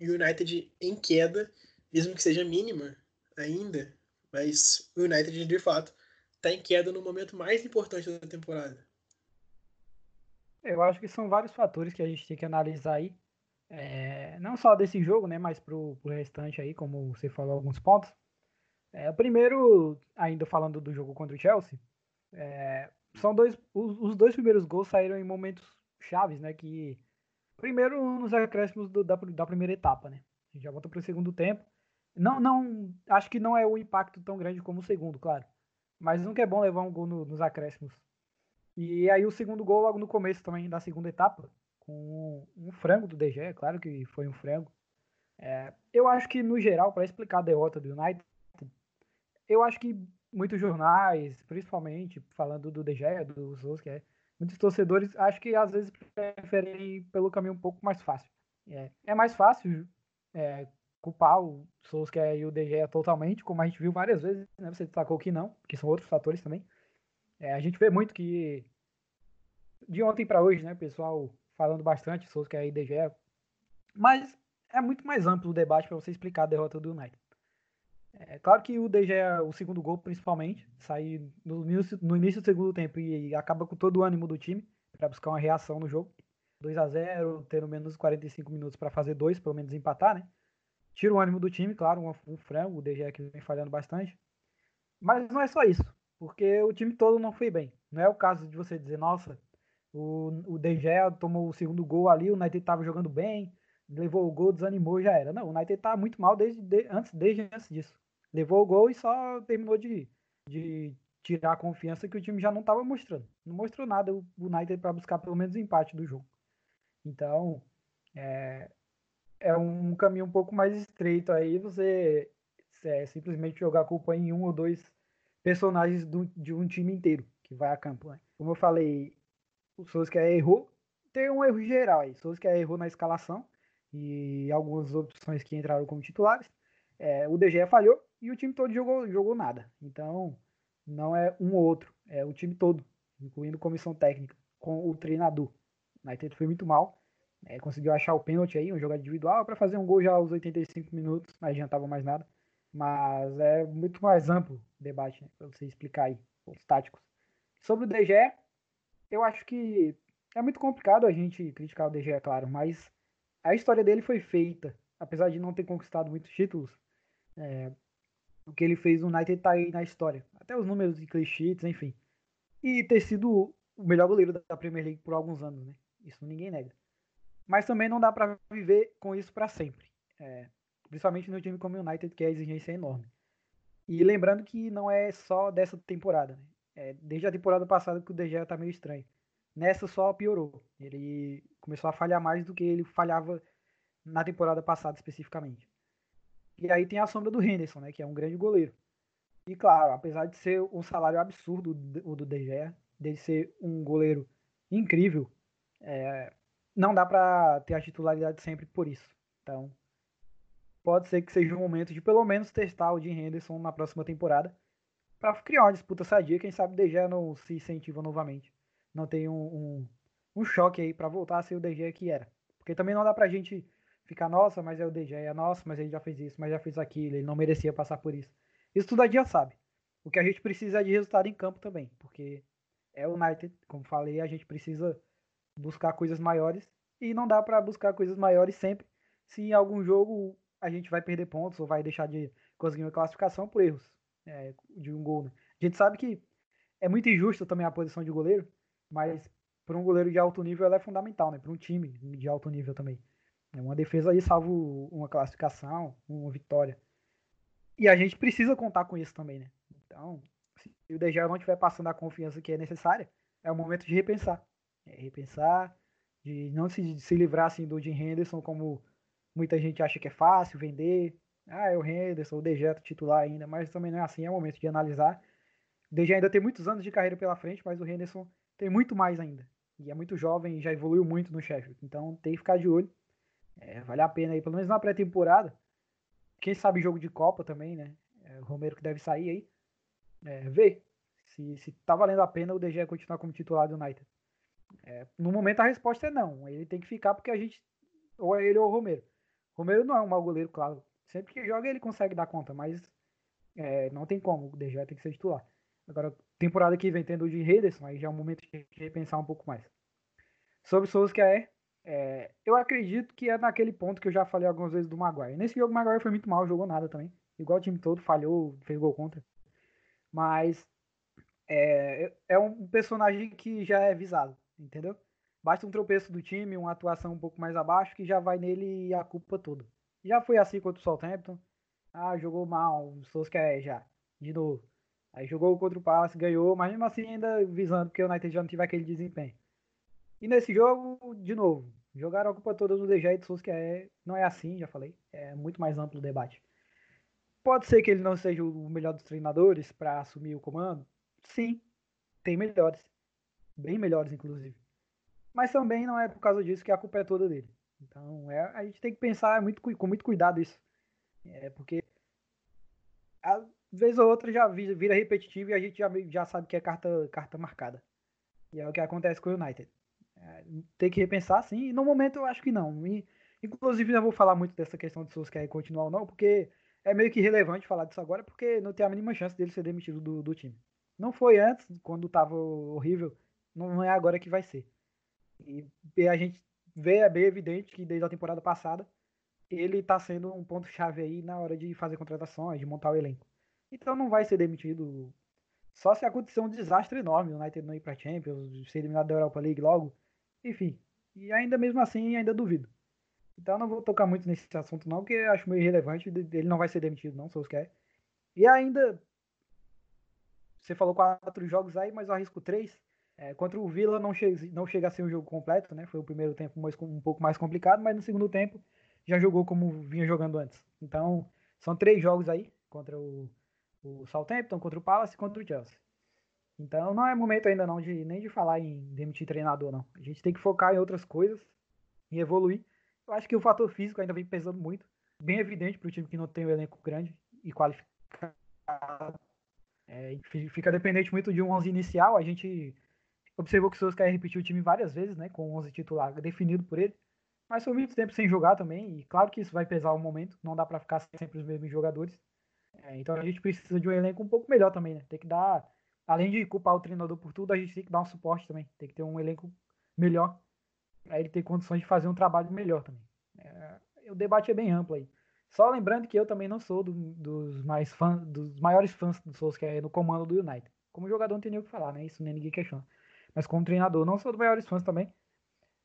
e o United em queda, mesmo que seja mínima ainda, mas o United de fato está em queda no momento mais importante da temporada. Eu acho que são vários fatores que a gente tem que analisar aí. É, não só desse jogo, né, mas pro, pro restante aí, como você falou alguns pontos. É, o primeiro, ainda falando do jogo contra o Chelsea, é, são dois, os, os, dois primeiros gols saíram em momentos chaves, né, que Primeiro nos acréscimos do, da, da primeira etapa, né? A gente já volta para o segundo tempo. Não, não, acho que não é o impacto tão grande como o segundo, claro. Mas nunca é bom levar um gol no, nos acréscimos. E aí o segundo gol logo no começo também da segunda etapa, com um frango do DG, claro que foi um frango. É, eu acho que no geral, para explicar a derrota do United, eu acho que muitos jornais, principalmente falando do DG, do Solskjaer, muitos torcedores acho que às vezes preferem ir pelo caminho um pouco mais fácil. É, é mais fácil é, culpar o Solskjaer e o Gea totalmente, como a gente viu várias vezes, né? Você destacou que não, que são outros fatores também. É, a gente vê muito que de ontem para hoje, né, pessoal falando bastante Solskjaer e De Gea, mas é muito mais amplo o debate para você explicar a derrota do United. É claro que o DG, o segundo gol principalmente, sai no início, no início do segundo tempo e acaba com todo o ânimo do time para buscar uma reação no jogo. 2 a 0 tendo menos 45 minutos para fazer dois, pelo menos empatar, né? Tira o ânimo do time, claro, um, um frango, o DG que vem falhando bastante. Mas não é só isso, porque o time todo não foi bem. Não é o caso de você dizer, nossa, o, o DG tomou o segundo gol ali, o United estava jogando bem, levou o gol, desanimou, já era. Não, o United tá muito mal desde, de, antes, desde antes disso levou o gol e só terminou de, de tirar a confiança que o time já não estava mostrando. Não mostrou nada o United para buscar pelo menos o empate do jogo. Então, é, é um caminho um pouco mais estreito aí você é, simplesmente jogar a culpa em um ou dois personagens do, de um time inteiro que vai a campo. Né? Como eu falei, o Solskjaer errou. Tem um erro geral aí. Solskjaer errou na escalação e algumas opções que entraram como titulares. É, o DG falhou e o time todo jogou, jogou nada. Então, não é um ou outro, é o time todo, incluindo comissão técnica, com o treinador. O United foi muito mal, é, conseguiu achar o pênalti aí, um jogo individual, para fazer um gol já aos 85 minutos, não adiantava mais nada. Mas é muito mais amplo o debate, né, para você explicar aí os táticos. Sobre o DG, eu acho que é muito complicado a gente criticar o DG, é claro, mas a história dele foi feita, apesar de não ter conquistado muitos títulos, É, o que ele fez no United tá aí na história. Até os números de clichês, enfim. E ter sido o melhor goleiro da Premier League por alguns anos, né? Isso ninguém nega. Mas também não dá para viver com isso para sempre. É, principalmente no time como o United, que a exigência é enorme. E lembrando que não é só dessa temporada, né? É, desde a temporada passada que o De Gea tá meio estranho. Nessa só piorou. Ele começou a falhar mais do que ele falhava na temporada passada especificamente. E aí tem a sombra do Henderson, né, que é um grande goleiro. E claro, apesar de ser um salário absurdo o do De Gea, dele ser um goleiro incrível, é, não dá para ter a titularidade sempre por isso. Então, pode ser que seja o um momento de pelo menos testar o Jim Henderson na próxima temporada para criar uma disputa sadia. Quem sabe o Gea não se incentiva novamente. Não tem um, um, um choque aí para voltar a ser o Gea que era. Porque também não dá pra gente ficar, nossa, mas é o De Gea, nossa, mas ele já fez isso, mas já fez aquilo, ele não merecia passar por isso. Isso tudo a já sabe. O que a gente precisa é de resultado em campo também, porque é o United, como falei, a gente precisa buscar coisas maiores e não dá para buscar coisas maiores sempre se em algum jogo a gente vai perder pontos ou vai deixar de conseguir uma classificação por erros é, de um gol. Né? A gente sabe que é muito injusto também a posição de goleiro, mas para um goleiro de alto nível ela é fundamental, né? Para um time de alto nível também. É uma defesa aí salvo uma classificação, uma vitória. E a gente precisa contar com isso também, né? Então, se o De Gea não estiver passando a confiança que é necessária, é o momento de repensar. É repensar, de não se, se livrar assim do Jim Henderson, como muita gente acha que é fácil vender. Ah, é o Henderson, o De Gea titular ainda, mas também não é assim, é o momento de analisar. O Gea ainda tem muitos anos de carreira pela frente, mas o Henderson tem muito mais ainda. E é muito jovem e já evoluiu muito no Sheffield. Então tem que ficar de olho é, vale a pena aí, pelo menos na pré-temporada. Quem sabe jogo de Copa também, né? É, o Romero que deve sair aí. É, ver se, se tá valendo a pena o DG continuar como titular do United. É, no momento a resposta é não. Ele tem que ficar porque a gente. Ou é ele ou o Romero. Romero não é um mau goleiro, claro. Sempre que joga ele consegue dar conta, mas é, não tem como. O DG tem que ser titular. Agora, temporada que vem tendo o de Henderson, aí já é um momento de repensar um pouco mais. Sobre que é é, eu acredito que é naquele ponto que eu já falei algumas vezes do Maguire. Nesse jogo o Maguire foi muito mal, jogou nada também. Igual o time todo, falhou, fez gol contra. Mas é, é um personagem que já é visado, entendeu? Basta um tropeço do time, uma atuação um pouco mais abaixo, que já vai nele a culpa toda. Já foi assim contra o Southampton. Ah, jogou mal, o Solskjaer já, de novo. Aí jogou contra o Palace, ganhou, mas mesmo assim ainda visando, porque o United já não tive aquele desempenho. E nesse jogo, de novo, jogaram a culpa toda De Gea e é, não é assim, já falei. É muito mais amplo o debate. Pode ser que ele não seja o melhor dos treinadores para assumir o comando? Sim, tem melhores. Bem melhores, inclusive. Mas também não é por causa disso que a culpa é toda dele. Então, é, a gente tem que pensar muito, com muito cuidado isso. É porque, às vezes ou outra, já vira repetitivo e a gente já, já sabe que é carta, carta marcada. E é o que acontece com o United. É, tem que repensar, sim. E no momento eu acho que não. E, inclusive, não vou falar muito dessa questão de se querem continuar ou não, porque é meio que irrelevante falar disso agora, porque não tem a mínima chance dele ser demitido do, do time. Não foi antes, quando tava horrível, não é agora que vai ser. E, e a gente vê, é bem evidente que desde a temporada passada ele tá sendo um ponto-chave aí na hora de fazer contratações, de montar o elenco. Então não vai ser demitido só se acontecer um desastre enorme, o United não ir pra Champions, ser eliminado da Europa League logo, enfim, e ainda mesmo assim, ainda duvido. Então não vou tocar muito nesse assunto não, porque acho meio irrelevante. Ele não vai ser demitido não, se você quer. E ainda, você falou quatro jogos aí, mas eu arrisco três. É, contra o Villa não chega, não chega a ser um jogo completo, né? Foi o primeiro tempo mais, um pouco mais complicado, mas no segundo tempo já jogou como vinha jogando antes. Então, são três jogos aí, contra o, o Southampton, contra o Palace e contra o Chelsea. Então não é momento ainda não de nem de falar em demitir treinador não. A gente tem que focar em outras coisas e evoluir. Eu acho que o fator físico ainda vem pesando muito, bem evidente para o time que não tem um elenco grande e qualificado. É, fica dependente muito de um 11 inicial. A gente observou que o Sousa quer repetir o time várias vezes, né, com o 11 titular definido por ele. Mas foi muito tempo sem jogar também, e claro que isso vai pesar um momento, não dá para ficar sempre os mesmos jogadores. É, então a gente precisa de um elenco um pouco melhor também, né? Tem que dar além de culpar o treinador por tudo, a gente tem que dar um suporte também. Tem que ter um elenco melhor para ele ter condições de fazer um trabalho melhor também. É, o debate é bem amplo aí. Só lembrando que eu também não sou do, dos, mais fãs, dos maiores fãs do Souls, que é no comando do United. Como jogador não tem nem o que falar, né? Isso nem ninguém questiona. Mas como treinador, não sou dos maiores fãs também.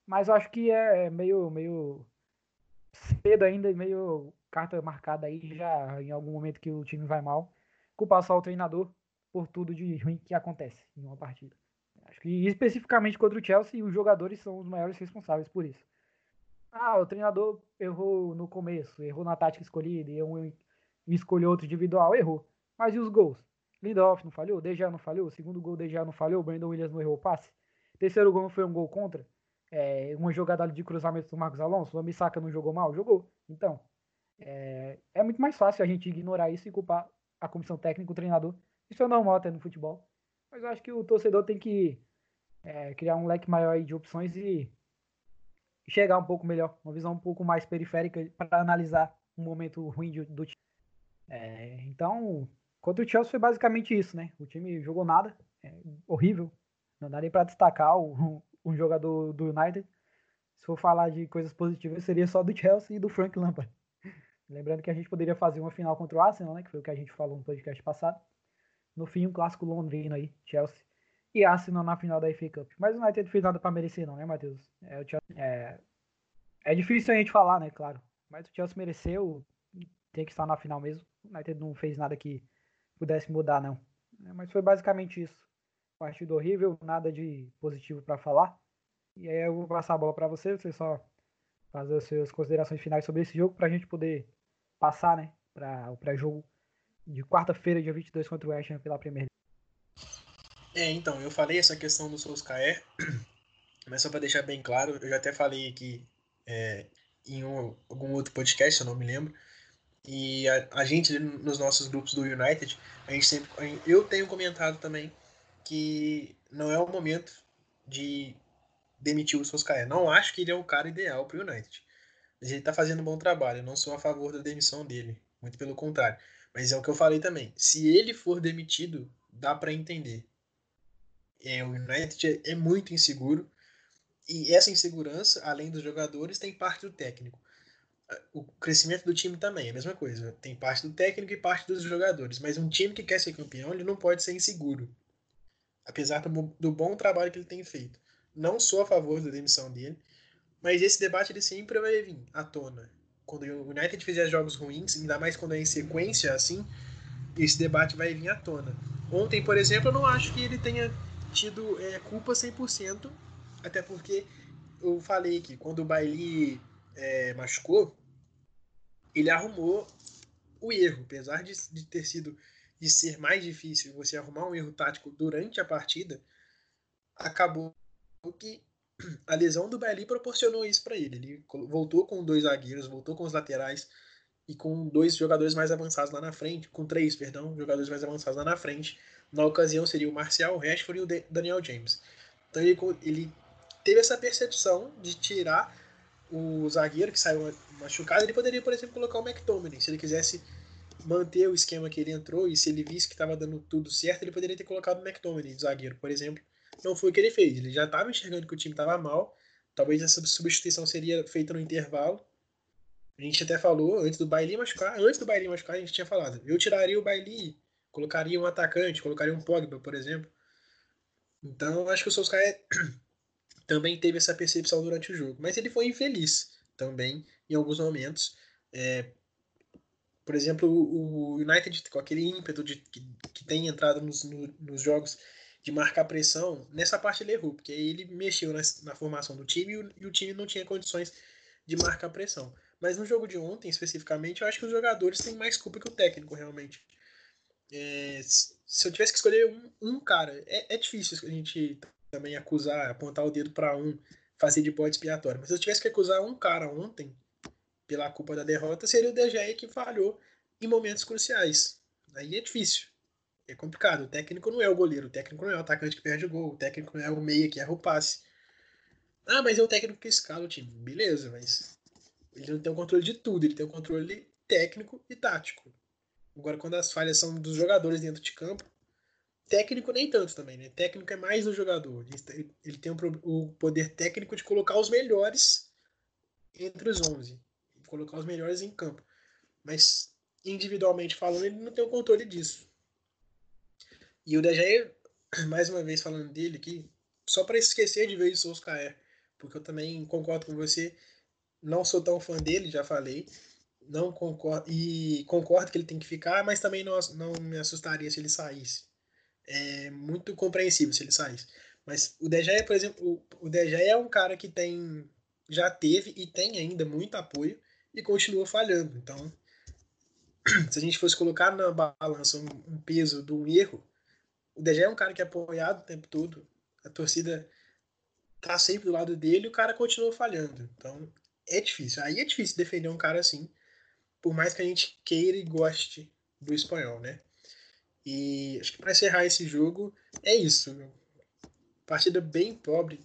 Mas eu acho que é meio, meio cedo ainda, meio carta marcada aí já em algum momento que o time vai mal. Culpar só o treinador por tudo de ruim que acontece em uma partida. Acho que especificamente contra o Chelsea, os jogadores são os maiores responsáveis por isso. Ah, o treinador errou no começo, errou na tática escolhida, e escolheu outro individual, errou. Mas e os gols? Lindelof não falhou, Deja não falhou, segundo gol Deja não falhou, Brandon Williams não errou o passe. Terceiro gol foi um gol contra. É, uma jogada de cruzamento do Marcos Alonso, o Misaka não jogou mal? Jogou. Então, é, é, muito mais fácil a gente ignorar isso e culpar a comissão técnica, o treinador. Isso é normal até no futebol. Mas eu acho que o torcedor tem que é, criar um leque maior de opções e chegar um pouco melhor, uma visão um pouco mais periférica para analisar um momento ruim do time. É, então, contra o Chelsea foi basicamente isso, né? O time jogou nada, é, horrível. Não dá nem para destacar o, um jogador do United. Se for falar de coisas positivas, seria só do Chelsea e do Frank Lampard. Lembrando que a gente poderia fazer uma final contra o Arsenal, né? Que foi o que a gente falou no podcast passado. No fim, um clássico londrino aí, Chelsea e Arsenal na final da FA Cup. Mas o United fez nada para merecer, não, né, Matheus? É, o Chelsea, é, é difícil a gente falar, né, claro. Mas o Chelsea mereceu, tem que estar na final mesmo. O United não fez nada que pudesse mudar, não. É, mas foi basicamente isso. Partido horrível, nada de positivo para falar. E aí eu vou passar a bola para você, você só fazer as suas considerações finais sobre esse jogo para a gente poder passar, né, para o pré-jogo de quarta-feira, dia 22 contra o West Ham pela Premier. É, então, eu falei essa questão do Solskjaer, mas só para deixar bem claro, eu já até falei aqui é, em um, algum outro podcast, eu não me lembro, e a, a, gente, nos nossos grupos do United, a gente sempre, eu tenho comentado também que não é o momento de demitir o Solskjaer. Não acho que ele é o cara ideal para o United. Mas ele está fazendo um bom trabalho, eu não sou a favor da demissão dele, muito pelo contrário. Mas é o que eu falei também. Se ele for demitido, dá para entender é, o United é, é muito inseguro. E essa insegurança, além dos jogadores, tem parte do técnico. O crescimento do time também é a mesma coisa. Tem parte do técnico e parte dos jogadores. Mas um time que quer ser campeão, ele não pode ser inseguro. Apesar do, do bom trabalho que ele tem feito. Não sou a favor da demissão dele, mas esse debate ele sempre vai vir à tona. Quando o United fizer jogos ruins, ainda mais quando é em sequência assim, esse debate vai vir à tona. Ontem, por exemplo, eu não acho que ele tenha tido é, culpa 100%, até porque eu falei que quando o Bailey é, machucou, ele arrumou o erro, apesar de, de ter sido de ser mais difícil você arrumar um erro tático durante a partida, acabou que a lesão do Bailey proporcionou isso para ele. Ele voltou com dois zagueiros, voltou com os laterais e com dois jogadores mais avançados lá na frente, com três, perdão, jogadores mais avançados lá na frente, na ocasião seria o Marcial, o Rashford e o Daniel James. Então ele, ele teve essa percepção de tirar o zagueiro que saiu machucado. Ele poderia, por exemplo, colocar o McTominay. Se ele quisesse manter o esquema que ele entrou e se ele visse que estava dando tudo certo, ele poderia ter colocado o McTominay, zagueiro, por exemplo. Não foi o que ele fez. Ele já estava enxergando que o time estava mal. Talvez essa substituição seria feita no intervalo. A gente até falou antes do Bailey machucar. Antes do Bailey machucar, a gente tinha falado. Eu tiraria o Bailey Colocaria um atacante, colocaria um Pogba, por exemplo. Então, acho que o Solskjaer também teve essa percepção durante o jogo. Mas ele foi infeliz também em alguns momentos. É, por exemplo, o United, com aquele ímpeto de, que, que tem entrado nos, no, nos jogos de marcar pressão, nessa parte ele errou, porque ele mexeu na, na formação do time e o, e o, time não tinha condições de marcar pressão. Mas no jogo de ontem, especificamente, eu acho que os jogadores têm mais culpa que o técnico, realmente. É, se eu tivesse que escolher um, um cara, é, é, difícil a gente também acusar, apontar o dedo para um, fazer de bode expiatório. Mas se eu tivesse que acusar um cara ontem, pela culpa da derrota, seria o DGE que falhou em momentos cruciais. Aí é difícil. É complicado. O técnico não é o goleiro, o técnico não é o atacante que perde o gol, o técnico não é o meia que erra o passe. Ah, mas é o técnico que escala o time. Beleza, mas ele não tem o controle de tudo, ele tem o controle técnico e tático. Agora, quando as falhas são dos jogadores dentro de campo, técnico nem tanto também, né? Técnico é mais do jogador. Ele tem o poder técnico de colocar os melhores entre os 11, colocar os melhores em campo. Mas individualmente falando, ele não tem o controle disso. E o DG, mais uma vez falando dele aqui, só para esquecer de vez o Solskjaer, porque eu também concordo com você, não sou tão fã dele, já falei, não concordo e concordo que ele tem que ficar, mas também não, não me assustaria se ele saísse. É muito compreensível se ele saísse. Mas o DG, por exemplo, o, DG é um cara que tem já teve e tem ainda muito apoio e continua falhando. Então, se a gente fosse colocar na balança um, um peso do erro, o DG é um cara que é apoiado o tempo todo, a torcida tá sempre do lado dele e o cara continua falhando. Então, é difícil. Aí é difícil defender um cara assim, por mais que a gente queira e goste do espanhol, né? E acho que para encerrar esse jogo, é isso. Partida bem pobre,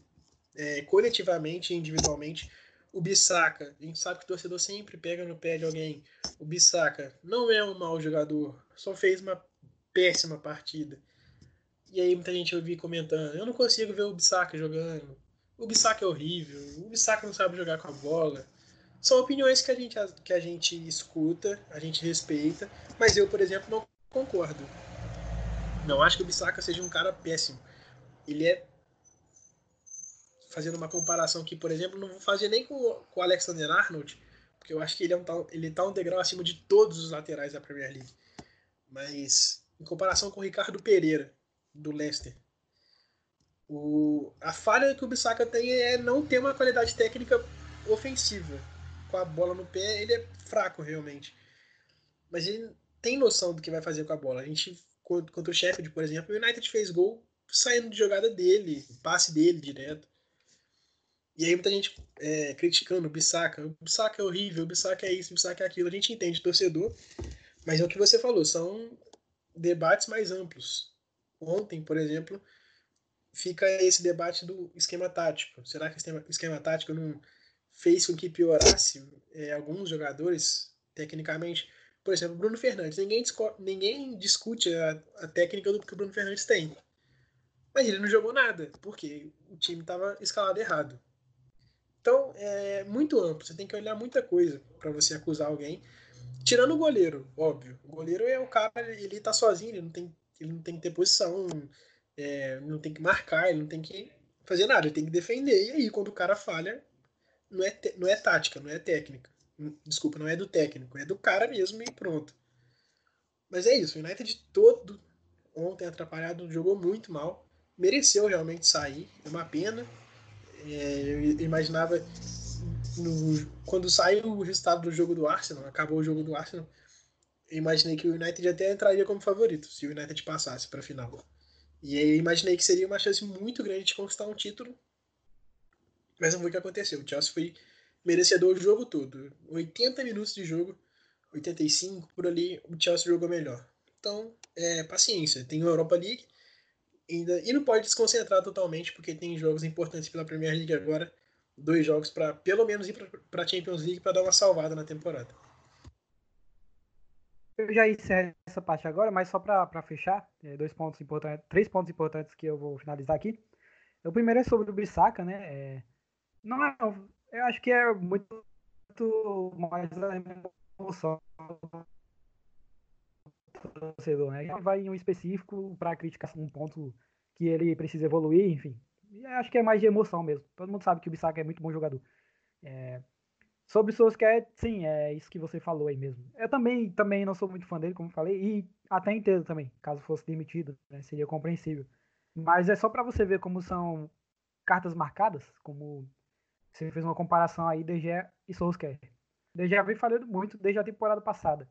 é, coletivamente e individualmente. O Bissaka, a gente sabe que o torcedor sempre pega no pé de alguém. O Bissaka não é um mau jogador, só fez uma péssima partida. E aí muita gente ouvi comentando, eu não consigo ver o Bissaka jogando. O Bissaka é horrível, o Bissaka não sabe jogar com a bola. São opiniões que a gente, que a gente escuta, a gente respeita, mas eu, por exemplo, não concordo. Não acho que o Bissaka seja um cara péssimo. Ele é fazendo uma comparação aqui, por exemplo, não vou fazer nem com, com o Alexander Arnold, porque eu acho que ele, é um, ele tá um degrau acima de todos os laterais da Premier League. Mas em comparação com o Ricardo Pereira, do Leicester, o, a falha que o Bissaka tem é não ter uma qualidade técnica ofensiva. Com a bola no pé, ele é fraco realmente. Mas ele tem noção do que vai fazer com a bola. A gente, contra o Sheffield, por exemplo, o United fez gol saindo de jogada dele, passe dele direto. E aí muita gente é, criticando o Bissaka. O Bissaka é horrível, o Bissaka é isso, o Bissaka é aquilo. A gente entende torcedor, mas é o que você falou, são debates mais amplos. Ontem, por exemplo, fica esse debate do esquema tático. Será que o esquema, tático não fez com que piorasse é, alguns jogadores tecnicamente? Por exemplo, Bruno Fernandes. Ninguém, ninguém discute a, a técnica do que o Bruno Fernandes tem. Mas ele não jogou nada, porque o time estava escalado errado. Então, é muito amplo. Você tem que olhar muita coisa para você acusar alguém. Tirando o goleiro, óbvio. O goleiro é o cara, ele tá sozinho, ele não tem, ele não tem que ter posição, é, não tem que marcar, ele não tem que fazer nada, ele tem que defender. E aí, quando o cara falha, não é, não é tática, não é técnica. Desculpa, não é do técnico, é do cara mesmo e pronto. Mas é isso, o United todo ontem atrapalhado, jogou muito mal, mereceu realmente sair, é uma pena. É, eu imaginava no, quando saiu o resultado do jogo do Arsenal, acabou o jogo do Arsenal, eu imaginei que o United até entraria como favorito se o United passasse para a final. E aí eu imaginei que seria uma chance muito grande de conquistar um título, mas não foi o que aconteceu. O Chelsea foi merecedor o jogo todo. 80 minutos de jogo, 85 por ali, o Chelsea jogou melhor. Então, é paciência. Tem a Europa League, ainda, e não pode desconcentrar totalmente, porque tem jogos importantes pela Premier League agora. Dois jogos para pelo menos ir para a Champions League para dar uma salvada na temporada. Eu já encerro essa parte agora, mas só para fechar, é, dois pontos importantes, três pontos importantes que eu vou finalizar aqui. O primeiro é sobre o Bissaka, né? É, não é, eu acho que é muito, muito mais a emoção torcedor, né? Vai em um específico para criticar um ponto que ele precisa evoluir, enfim. E acho que é mais de emoção mesmo. Todo mundo sabe que o Bissaka é muito bom jogador. É... Sobre o Solskjaer, sim, é isso que você falou aí mesmo. Eu também, também não sou muito fã dele, como falei, e até entendo também, caso fosse demitido, né? seria compreensível. Mas é só para você ver como são cartas marcadas, como você fez uma comparação aí, DG e Solskjaer. DG vem falando muito desde a temporada passada.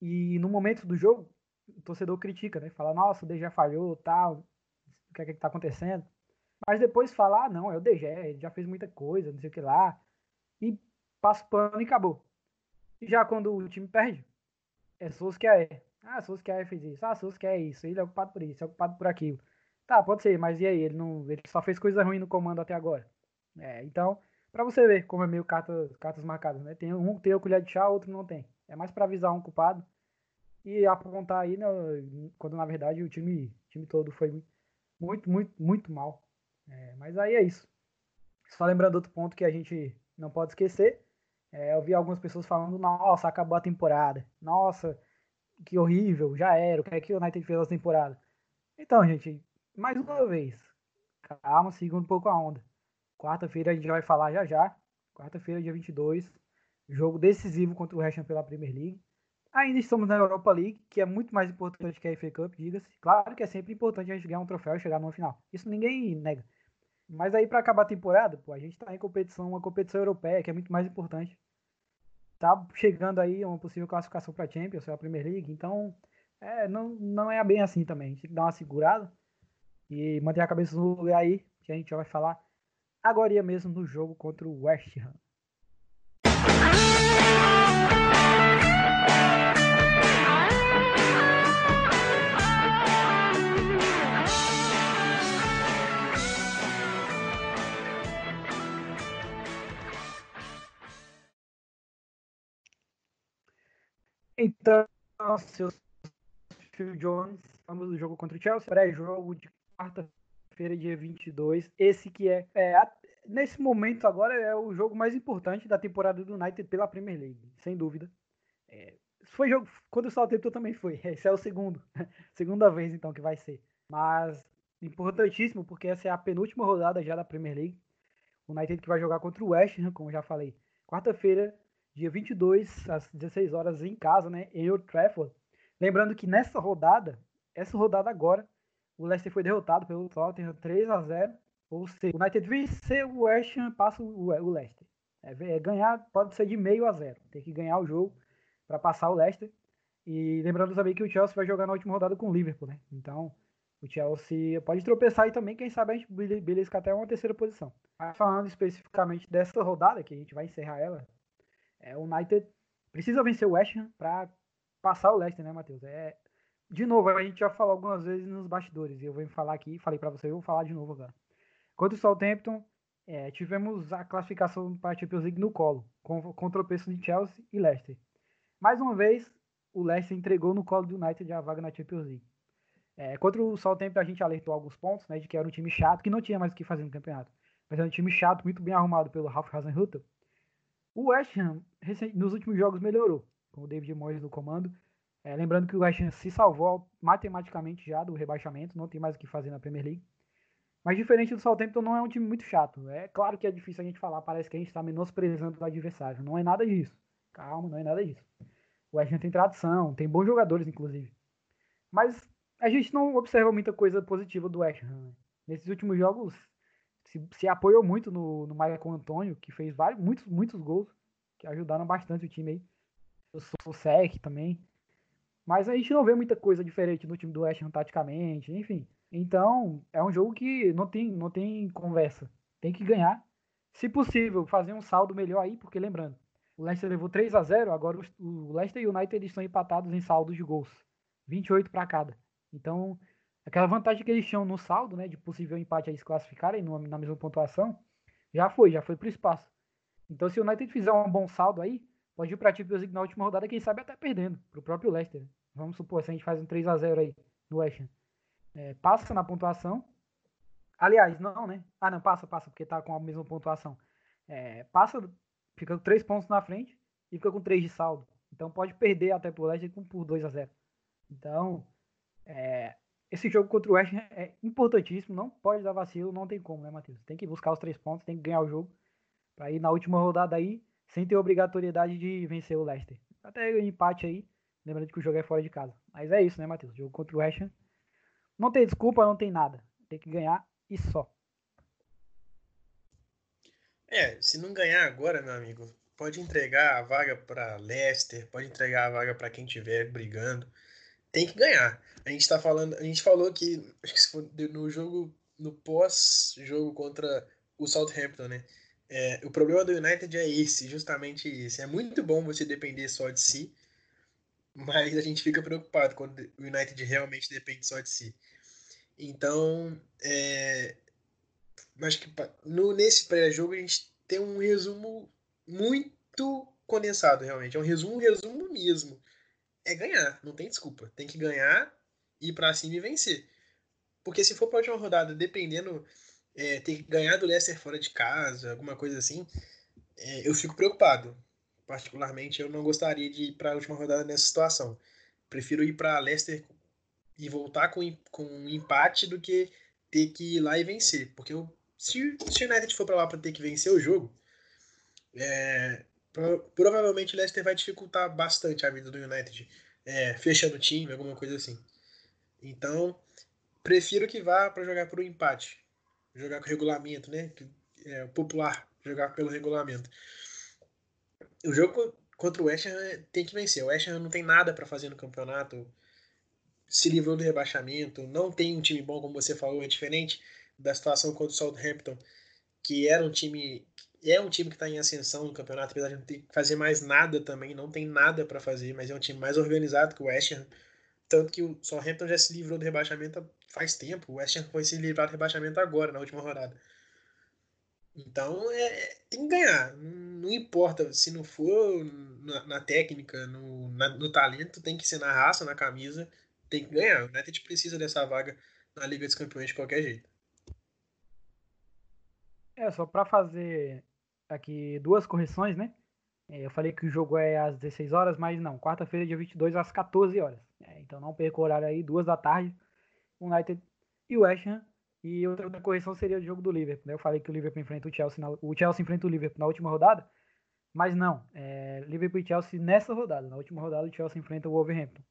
E no momento do jogo, o torcedor critica, né? Fala, nossa, o DG falhou, tal, o que é que tá acontecendo? Mas depois fala, ah, não, é o DG, ele já fez muita coisa, não sei o que lá. E passa o pano e acabou. E já quando o time perde, é Solskjaer. Ah, Solskjaer fez isso. Ah, Solskjaer é isso. Ele é ocupado por isso, é ocupado por aquilo. Tá, pode ser, mas e aí? Ele, não, ele só fez coisa ruim no comando até agora. É, então, para você ver como é meio cartas, cartas marcadas, né? Tem um tem a colher de chá, outro não tem. É mais para avisar um culpado e apontar aí, né, quando na verdade o time, time todo foi muito, muito, muito mal. É, mas aí é isso. Só lembrando outro ponto que a gente não pode esquecer, É, eu vi algumas pessoas falando, nossa, acabou a temporada. Nossa, que horrível, já era. O que é que o United fez essa temporada? Então, gente, mais uma vez, calma, siga um pouco a onda. Quarta-feira a gente vai falar já já. Quarta-feira, dia 22, jogo decisivo contra o West Ham pela Premier League. Ainda estamos na Europa League, que é muito mais importante que a FA Cup, diga-se. Claro que é sempre importante a gente ganhar um troféu e chegar numa final. Isso ninguém nega. Mas aí, para acabar a temporada, pô, a gente tá em competição, uma competição europeia, que é muito mais importante. Tá chegando aí uma possível classificação para Champions, a Premier League. Então, é, não, não é bem assim também. A gente tem que dar uma segurada e manter a cabeça no lugar aí, que a gente já vai falar agora mesmo no jogo contra o West Ham. Então, seu Phil Jones, ambos do jogo contra o Chelsea, pré-jogo de quarta-feira, dia 22. Esse que é, é nesse momento agora é o jogo mais importante da temporada do United pela Premier League, sem dúvida. É, foi jogo quando o Southampton também foi. Esse é o segundo, segunda vez então que vai ser. Mas importantíssimo porque essa é a penúltima rodada já da Premier League. O United que vai jogar contra o West Ham, como já falei, quarta-feira, dia 22 às 16 horas em casa, né, em Old Trafford. Lembrando que nessa rodada, essa rodada agora, o Leicester foi derrotado pelo Tottenham 3 a 0 ou seja, o United vencer o West Ham, passa o, Leicester. É, é, ganhar pode ser de meio a zero. Tem que ganhar o jogo para passar o Leicester. E lembrando também que o Chelsea vai jogar na última rodada com o Liverpool, né? Então, o Chelsea pode tropeçar aí também, quem sabe a gente belisca até uma terceira posição. Mas falando especificamente dessa rodada, que a gente vai encerrar ela, é, o United precisa vencer o West Ham para passar o Leicester, né, Matheus? É, de novo, a gente já falou algumas vezes nos bastidores, e eu vou falar aqui, falei para você, eu vou falar de novo agora. Contra o Southampton, é, tivemos a classificação para a Champions League no colo, com, tropeço de Chelsea e Leicester. Mais uma vez, o Leicester entregou no colo do United a vaga na Champions League. É, contra o Southampton, a gente alertou alguns pontos, né, de que era um time chato, que não tinha mais o que fazer no campeonato. Mas era um time chato, muito bem arrumado pelo Ralf Hasenhuttl. O West Ham, nos últimos jogos, melhorou, com o David Moyes no comando. É, lembrando que o West Ham se salvou matematicamente já do rebaixamento, não tem mais o que fazer na Premier League. Mas diferente do Southampton, não é um time muito chato. É claro que é difícil a gente falar, parece que a gente está menosprezando o adversário. Não é nada disso. Calma, não é nada disso. O West Ham tem tradição, tem bons jogadores, inclusive. Mas a gente não observa muita coisa positiva do West Ham. Né? Nesses últimos jogos, se, se apoiou muito no, no Antônio, que fez vários, muitos, muitos gols, que ajudaram bastante o time aí. O Sec também. Mas a gente não vê muita coisa diferente no time do West Ham taticamente, enfim. Então, é um jogo que não tem, não tem conversa. Tem que ganhar. Se possível, fazer um saldo melhor aí, porque lembrando, o Leicester levou 3 a 0 agora o Leicester e o United estão empatados em saldos de gols. 28 para cada. Então, aquela vantagem que eles tinham no saldo, né, de possível empate aí se classificarem na mesma pontuação, já foi, já foi pro espaço. Então, se o United fizer um bom saldo aí, pode ir pra Champions League na última rodada, quem sabe até perdendo, pro próprio Leicester. Vamos supor, se a gente faz um 3 a 0 aí no West Ham é, passa na pontuação. Aliás, não, né? Ah, não, passa, passa, porque tá com a mesma pontuação. É, passa, fica com 3 pontos na frente e fica com 3 de saldo. Então pode perder até pro Leicester por 2 a 0 Então, é, esse jogo contra o West é importantíssimo, não pode dar vacilo, não tem como, né, Matheus? Tem que buscar os 3 pontos, tem que ganhar o jogo para ir na última rodada aí, sem ter obrigatoriedade de vencer o Leicester. Até o empate aí, lembrando que o jogo é fora de casa. Mas é isso, né, Matheus? O jogo contra o West Ham não tem desculpa, não tem nada. Tem que ganhar e só. É, se não ganhar agora, meu amigo, pode entregar a vaga para Leicester, pode entregar a vaga para quem estiver brigando. Tem que ganhar. A gente tá falando, a gente falou que no jogo no pós-jogo contra o Southampton, né? É, o problema do United é esse, justamente esse. É muito bom você depender só de si, mas a gente fica preocupado quando o United realmente depende só de si. Então, é, acho que no, nesse pré-jogo a gente tem um resumo muito condensado, realmente. É um resumo, resumo mesmo. É ganhar, não tem desculpa. Tem que ganhar, ir para cima e vencer. Porque se for para a última rodada, dependendo, é, ter que ganhar do Leicester fora de casa, alguma coisa assim, é, eu fico preocupado. Particularmente, eu não gostaria de ir para a última rodada nessa situação. Prefiro ir para Leicester e voltar com, com um empate do que ter que ir lá e vencer. Porque eu, se, se o United for para lá para ter que vencer o jogo, é, provavelmente o Leicester vai dificultar bastante a vida do United, é, fechando o time, alguma coisa assim. Então, prefiro que vá para jogar por um empate, jogar com regulamento, né? É popular, jogar pelo regulamento. O jogo contra o West Ham tem que vencer. O West Ham não tem nada para fazer no campeonato. Se livrou do rebaixamento, não tem um time bom, como você falou, é diferente da situação contra o Southampton, que era um time é um time que está em ascensão no campeonato, apesar de não ter que fazer mais nada também, não tem nada para fazer, mas é um time mais organizado que o West Ham. Tanto que o Southampton já se livrou do rebaixamento faz tempo, o West Ham foi se livrar do rebaixamento agora, na última rodada. Então é, tem que ganhar. Não importa se não for na, na técnica, no, na, no talento, tem que ser na raça, na camisa, tem que ganhar. O United precisa dessa vaga na Liga dos Campeões de qualquer jeito. É, só para fazer aqui duas correções, né? É, eu falei que o jogo é às 16 horas, mas não, quarta-feira, dia 22, às 14 horas. É, então não perca o horário aí, duas da tarde, United e West Ham. E outra correção seria o jogo do Liverpool. Né? Eu falei que o Liverpool enfrenta o Chelsea, na, o Chelsea enfrenta o Liverpool na última rodada, mas não, é Liverpool e Chelsea nessa rodada. Na última rodada o Chelsea enfrenta o Wolverhampton.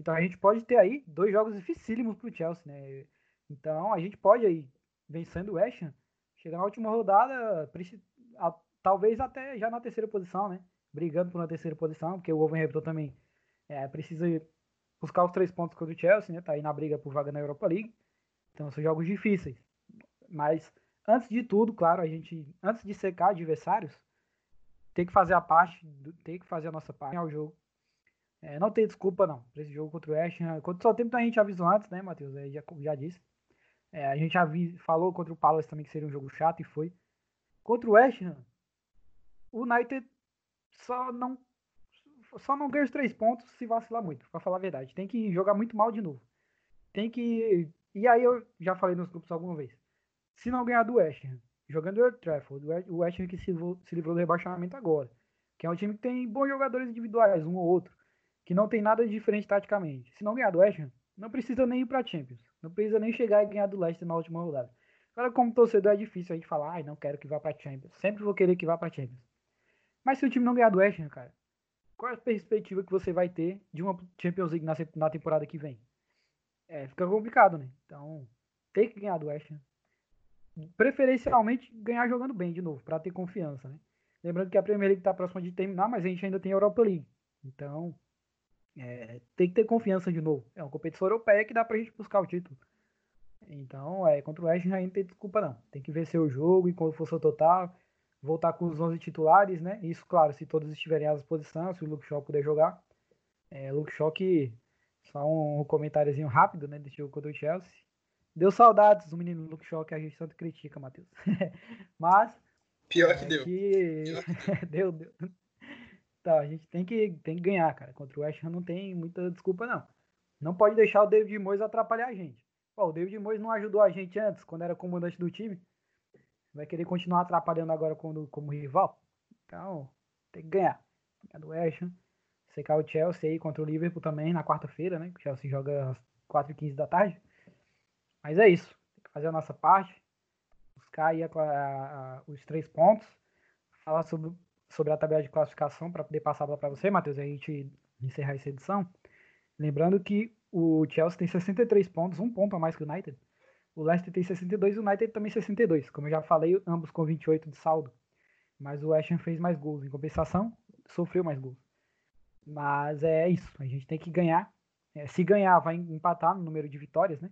Então a gente pode ter aí dois jogos dificílimos pro Chelsea, né? Então a gente pode aí, vencendo o West Ham, chegar na última rodada, a, talvez até já na terceira posição, né? Brigando por uma terceira posição, porque o Wolverhampton também é, precisa buscar os três pontos contra o Chelsea, né? Tá aí na briga por vaga na Europa League. Então são jogos difíceis. Mas antes de tudo, claro, a gente, antes de secar adversários, tem que fazer a parte, tem que fazer a nossa parte ao jogo. É, não tem desculpa não, para esse jogo contra o West Ham. Contra o tempo a gente avisou antes, né, Matheus? Aí já, já disse. É, a gente já vi, falou contra o Palace também que seria um jogo chato e foi. Contra o West Ham, o United só não só não ganha os três pontos se vacilar muito, para falar a verdade. Tem que jogar muito mal de novo. Tem que. E aí eu já falei nos grupos alguma vez. Se não ganhar do West Ham, jogando o Trafford, o West Ham que se, se livrou do rebaixamento agora, que é um time que tem bons jogadores individuais, um ou outro, que não tem nada de diferente taticamente. Se não ganhar do West Ham, não precisa nem ir para Champions. Não precisa nem chegar e ganhar do Leicester na última rodada. Agora, como torcedor, é difícil a gente falar, ai, não quero que vá para Champions. Sempre vou querer que vá para Champions. Mas se o time não ganhar do West Ham, cara, qual é a perspectiva que você vai ter de uma Champions League na temporada que vem? É, fica complicado, né? Então, tem que ganhar do West. Preferencialmente ganhar jogando bem de novo, para ter confiança, né? Lembrando que a Premier League está próxima de terminar, mas a gente ainda tem a Europa League. Então, é, tem que ter confiança de novo. É uma competição europeia que dá pra gente buscar o título. Então, é, contra o West Ham não tem desculpa não. Tem que vencer o jogo e com força total, voltar com os 11 titulares, né? Isso, claro, se todos estiverem à disposição, se o Luke Shaw puder jogar. É, Luke Shaw que, só um comentáriozinho rápido, né, desse jogo contra o Chelsea. Deu saudades do menino Luke Shaw que a gente tanto critica, Matheus. Mas... Pior que é, deu. Que... Pior que deu. deu, deu. Tá, a gente tem que, tem que ganhar, cara. Contra o West Ham não tem muita desculpa, não. Não pode deixar o David Moyes atrapalhar a gente. Pô, o David Moyes não ajudou a gente antes, quando era comandante do time. Vai querer continuar atrapalhando agora como, como rival. Então, tem que ganhar. Ganhar do West Ham. Secar o Chelsea aí contra o Liverpool também na quarta-feira, né? O Chelsea joga às 4h15 da tarde. Mas é isso. Tem que fazer a nossa parte. Buscar aí a, a, a, os três pontos. Falar sobre sobre a tabela de classificação para poder passar para você, Matheus, e a gente encerrar essa edição. Lembrando que o Chelsea tem 63 pontos, um ponto a mais que o United. O Leicester tem 62 e o United também 62. Como eu já falei, ambos com 28 de saldo. Mas o West Ham fez mais gols. Em compensação, sofreu mais gols. Mas é isso. A gente tem que ganhar. É, se ganhar, vai empatar no número de vitórias, né?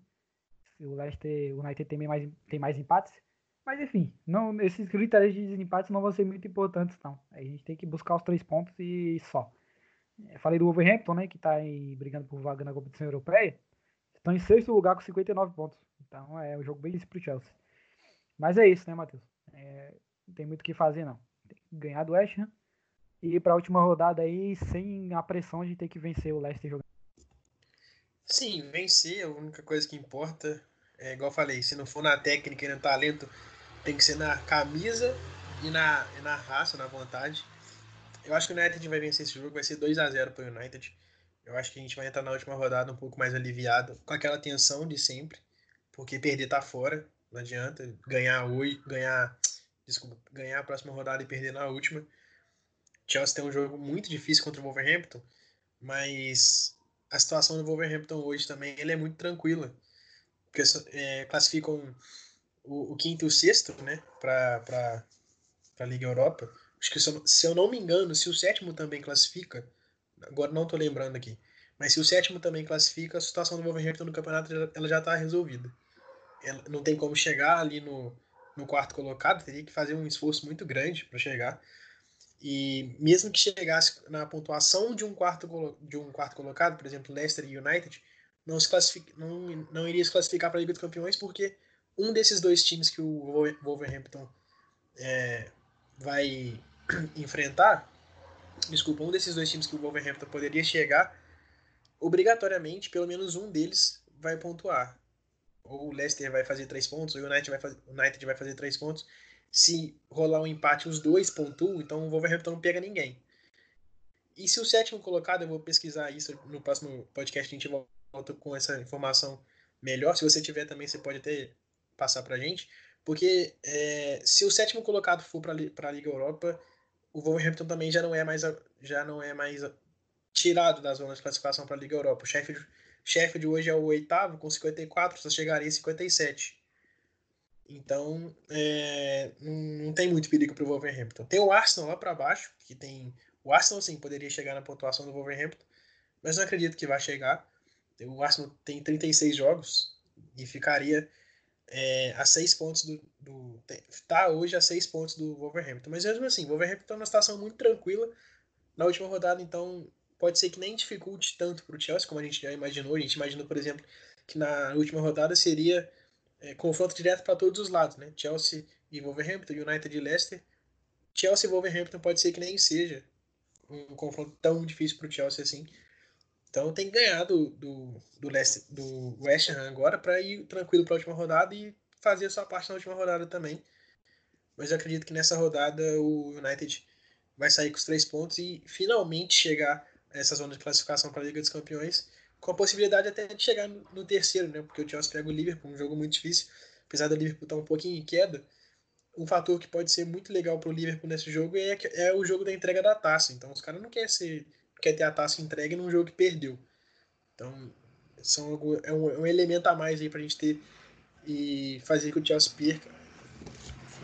O Leicester, o United tem mais, tem mais empates. Mas enfim, não, esses critérios de desempate não vão ser muito importantes, não. A gente tem que buscar os três pontos e só. Eu falei do Wolverhampton, né, que está brigando por vaga na competição europeia. Estão em sexto lugar com 59 pontos. Então é um jogo bem difícil pro Chelsea. Mas é isso, né, Matheus? É, não tem muito o que fazer, não. Tem que ganhar do West Ham e ir para a última rodada aí sem a pressão de ter que vencer o Leicester jogando. Sim, vencer é a única coisa que importa. É igual eu falei, se não for na técnica e no talento, tem que ser na camisa e na, e na raça, na vontade. Eu acho que o United vai vencer esse jogo, vai ser 2 a 0 para o United. Eu acho que a gente vai entrar na última rodada um pouco mais aliviado, com aquela tensão de sempre, porque perder tá fora, não adianta ganhar hoje, ganhar, desculpa, ganhar a próxima rodada e perder na última. Chelsea tem um jogo muito difícil contra o Wolverhampton, mas a situação do Wolverhampton hoje também ele é muito tranquila, porque é, classificam o, o, quinto e o sexto, né, para a Liga Europa. Acho que se eu, se eu não me engano, se o sétimo também classifica, agora não estou lembrando aqui, mas se o sétimo também classifica, a situação do Wolverhampton no campeonato ela já está resolvida. Ela não tem como chegar ali no, no quarto colocado, teria que fazer um esforço muito grande para chegar. E mesmo que chegasse na pontuação de um quarto de um quarto colocado, por exemplo, Leicester e United, não se não, não iria se classificar para a Liga dos Campeões porque um desses dois times que o Wolverhampton é, vai enfrentar, desculpa, um desses dois times que o Wolverhampton poderia chegar, obrigatoriamente, pelo menos um deles vai pontuar. Ou o Leicester vai fazer três pontos, ou o United vai, fazer, United vai fazer três pontos. Se rolar um empate, os dois pontuam, então o Wolverhampton não pega ninguém. E se o sétimo colocado, eu vou pesquisar isso no próximo podcast, a gente volta com essa informação melhor. Se você tiver também, você pode até passar pra gente. Porque é, se o sétimo colocado for para a Liga Europa, o Wolverhampton também já não é mais, já não é mais tirado da zona de classificação para a Liga Europa. O Sheffield, Sheffield hoje é o oitavo com 54, só chegaria a 57. Então, é, não, tem muito perigo para o Wolverhampton. Tem o Arsenal lá para baixo, que tem. O Arsenal sim poderia chegar na pontuação do Wolverhampton, mas não acredito que vai chegar. O Arsenal tem 36 jogos e ficaria é, a seis pontos do, do. Tá hoje a seis pontos do Wolverhampton. Mas mesmo assim, o Wolverhampton está numa situação muito tranquila. Na última rodada, então, pode ser que nem dificulte tanto para o Chelsea, como a gente já imaginou. A gente imaginou, por exemplo, que na última rodada seria é, confronto direto para todos os lados, né? Chelsea e Wolverhampton, United e Leicester. Chelsea e Wolverhampton pode ser que nem seja um confronto tão difícil para o Chelsea assim. Então tem que ganhar do, do, do, Leicester, do West Ham agora para ir tranquilo para a última rodada e fazer a sua parte na última rodada também. Mas eu acredito que nessa rodada o United vai sair com os três pontos e finalmente chegar a essa zona de classificação para a Liga dos Campeões, com a possibilidade até de chegar no terceiro, né? Porque o Chelsea pega o Liverpool, um jogo muito difícil, apesar do Liverpool estar um pouquinho em queda. Um fator que pode ser muito legal para o Liverpool nesse jogo é, é o jogo da entrega da taça. Então os caras não querem ser quer ter a taça entregue num jogo que perdeu. Então, são, é, um, é um elemento a mais aí pra gente ter e fazer com que o Chelsea perca.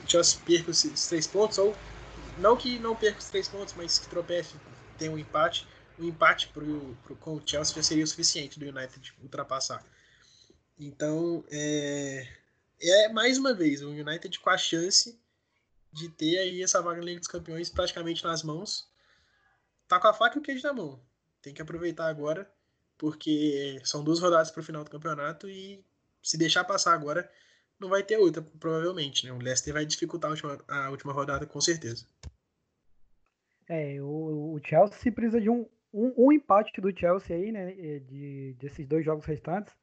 O Chelsea perca os três pontos, ou não que não perca os três pontos, mas que tropece, tem um empate. O empate pro, pro, com o Chelsea já seria o suficiente do United ultrapassar. Então, é, é mais uma vez o United com a chance de ter aí essa vaga na Liga dos Campeões praticamente nas mãos tá com a faca e o queijo na mão. Tem que aproveitar agora, porque são duas rodadas para o final do campeonato e se deixar passar agora, não vai ter outra, provavelmente. Né? O Leicester vai dificultar a última, a última rodada, com certeza. É, o, o Chelsea precisa de um, um, um, empate do Chelsea aí, né? De, desses dois jogos restantes.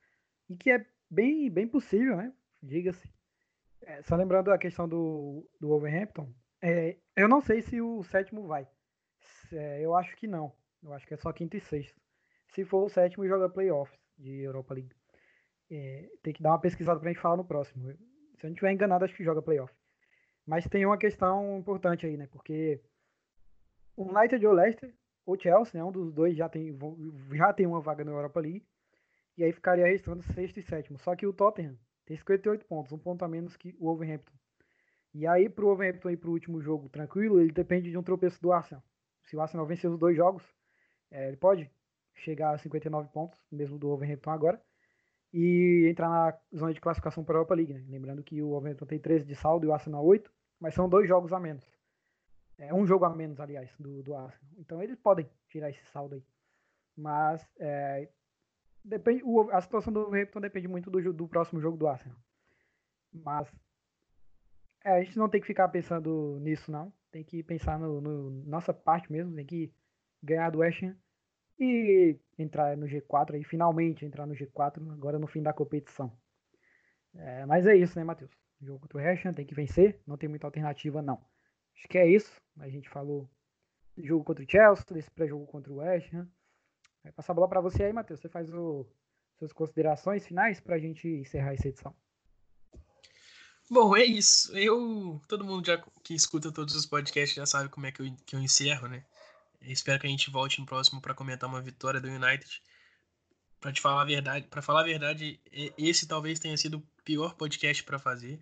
E que é bem, bem possível, né? Diga-se. É, só lembrando a questão do, do Wolverhampton. É, eu não sei se o sétimo vai. É, eu acho que não. Eu acho que é só quinto e sexto. Se for o sétimo, joga playoffs de Europa League. É, tem que dar uma pesquisada pra gente falar no próximo. Se eu não estiver enganado, acho que joga playoff. Mas tem uma questão importante aí, né? Porque o United ou Leicester, ou Chelsea, né? Um dos dois já tem, já tem uma vaga na Europa League. E aí ficaria restando sexto e sétimo. Só que o Tottenham tem 58 pontos, um ponto a menos que o Wolverhampton. E aí, pro Wolverhampton ir pro último jogo tranquilo, ele depende de um tropeço do Arsenal se o Arsenal vencer os dois jogos, é, ele pode chegar a 59 pontos, mesmo do Wolverhampton agora, e entrar na zona de classificação para a Europa League. Né? Lembrando que o Wolverhampton tem 13 de saldo e o Arsenal 8, mas são dois jogos a menos. É um jogo a menos, aliás, do, do Arsenal. Então eles podem tirar esse saldo aí. Mas é, depende, o, a situação do Wolverhampton depende muito do, do próximo jogo do Arsenal. Mas é, a gente não tem que ficar pensando nisso, não tem que pensar no, no, nossa parte mesmo, tem que ganhar do West Ham e entrar no G4 aí, finalmente entrar no G4 agora no fim da competição. É, mas é isso, né, Matheus? O jogo contra o West Ham tem que vencer, não tem muita alternativa não. Acho que é isso, a gente falou jogo contra o Chelsea, desse pré-jogo contra o West Ham. Vai passar a bola para você aí, Matheus. Você faz o, suas considerações finais para a gente encerrar essa edição. Bom, é isso. Eu, todo mundo já que escuta todos os podcasts já sabe como é que eu, que eu encerro, né? Espero que a gente volte no próximo para comentar uma vitória do United. Para te falar a verdade, para falar a verdade, esse talvez tenha sido o pior podcast para fazer,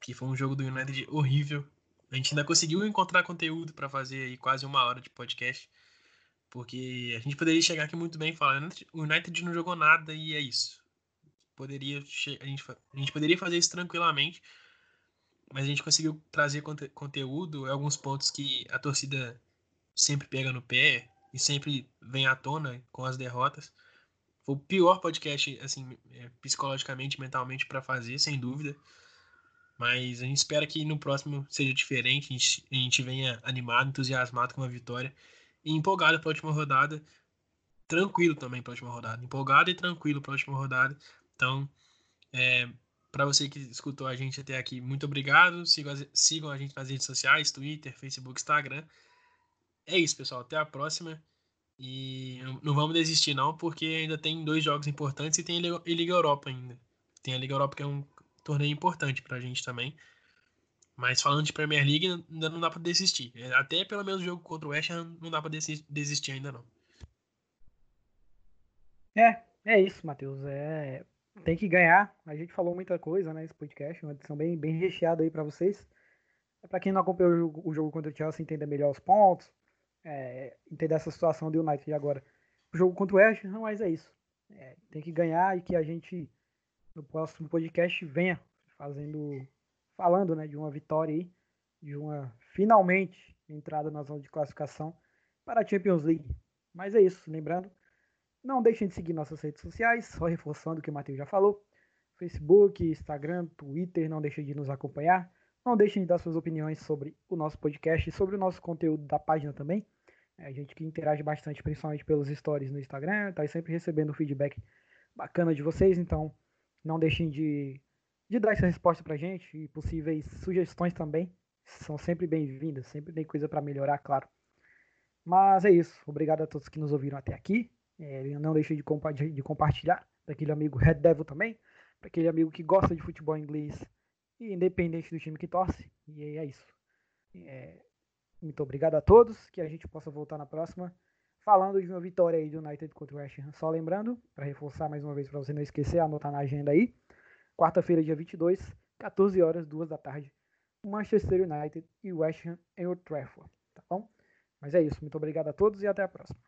que foi um jogo do United horrível. A gente ainda conseguiu encontrar conteúdo para fazer aí quase uma hora de podcast, porque a gente poderia chegar aqui muito bem e falar, o United não jogou nada e é isso poderia a gente, a gente poderia fazer isso tranquilamente, mas a gente conseguiu trazer conte conteúdo, alguns pontos que a torcida sempre pega no pé e sempre vem à tona com as derrotas. Foi o pior podcast, assim, é, psicologicamente, mentalmente para fazer, sem dúvida. Mas a gente espera que no próximo seja diferente, a gente, a gente venha animado, entusiasmado com a vitória e empolgado para a última rodada. Tranquilo também para a última rodada. Empolgado e tranquilo para a última rodada. Então, é, para você que escutou a gente até aqui, muito obrigado. Sigam, sigam a gente nas redes sociais, Twitter, Facebook, Instagram. É isso, pessoal. Até a próxima. E não vamos desistir, não, porque ainda tem dois jogos importantes e tem a Liga Europa ainda. Tem a Liga Europa, que é um torneio importante para a gente também. Mas falando de Premier League, ainda não dá para desistir. É, até pelo menos o jogo contra o West Ham não dá para desistir ainda não. É, é isso, Matheus. É, tem que ganhar. A gente falou muita coisa, né? Esse podcast, uma edição bem, bem recheada aí para vocês. É para quem não acompanhou o jogo, o jogo contra o Chelsea, entender melhor os pontos, é, entender essa situação do United agora. O jogo contra o West Ham, mas é isso. É, tem que ganhar e que a gente, no próximo podcast, venha fazendo, falando né, de uma vitória aí, de uma, finalmente, entrada na zona de classificação para a Champions League. Mas é isso, lembrando, não deixem de seguir nossas redes sociais, só reforçando o que o Matheus já falou. Facebook, Instagram, Twitter, não deixem de nos acompanhar. Não deixem de dar suas opiniões sobre o nosso podcast e sobre o nosso conteúdo da página também. É a gente que interage bastante, principalmente pelos stories no Instagram, está sempre recebendo feedback bacana de vocês, então não deixem de, de dar essa resposta pra gente e possíveis sugestões também. São sempre bem-vindas, sempre tem coisa para melhorar, claro. Mas é isso. Obrigado a todos que nos ouviram até aqui. É, não deixe de, compa de compartilhar daquele amigo Red Devil também, para aquele amigo que gosta de futebol inglês e independente do time que torce. E é isso. É, muito obrigado a todos, que a gente possa voltar na próxima falando de uma vitória aí do United contra o West Ham. Só lembrando, para reforçar mais uma vez, para você não esquecer, anotar na agenda aí, quarta-feira, dia 22, 14 horas, 2 da tarde, Manchester United e West Ham em Old Trafford, tá bom? Mas é isso, muito obrigado a todos e até a próxima.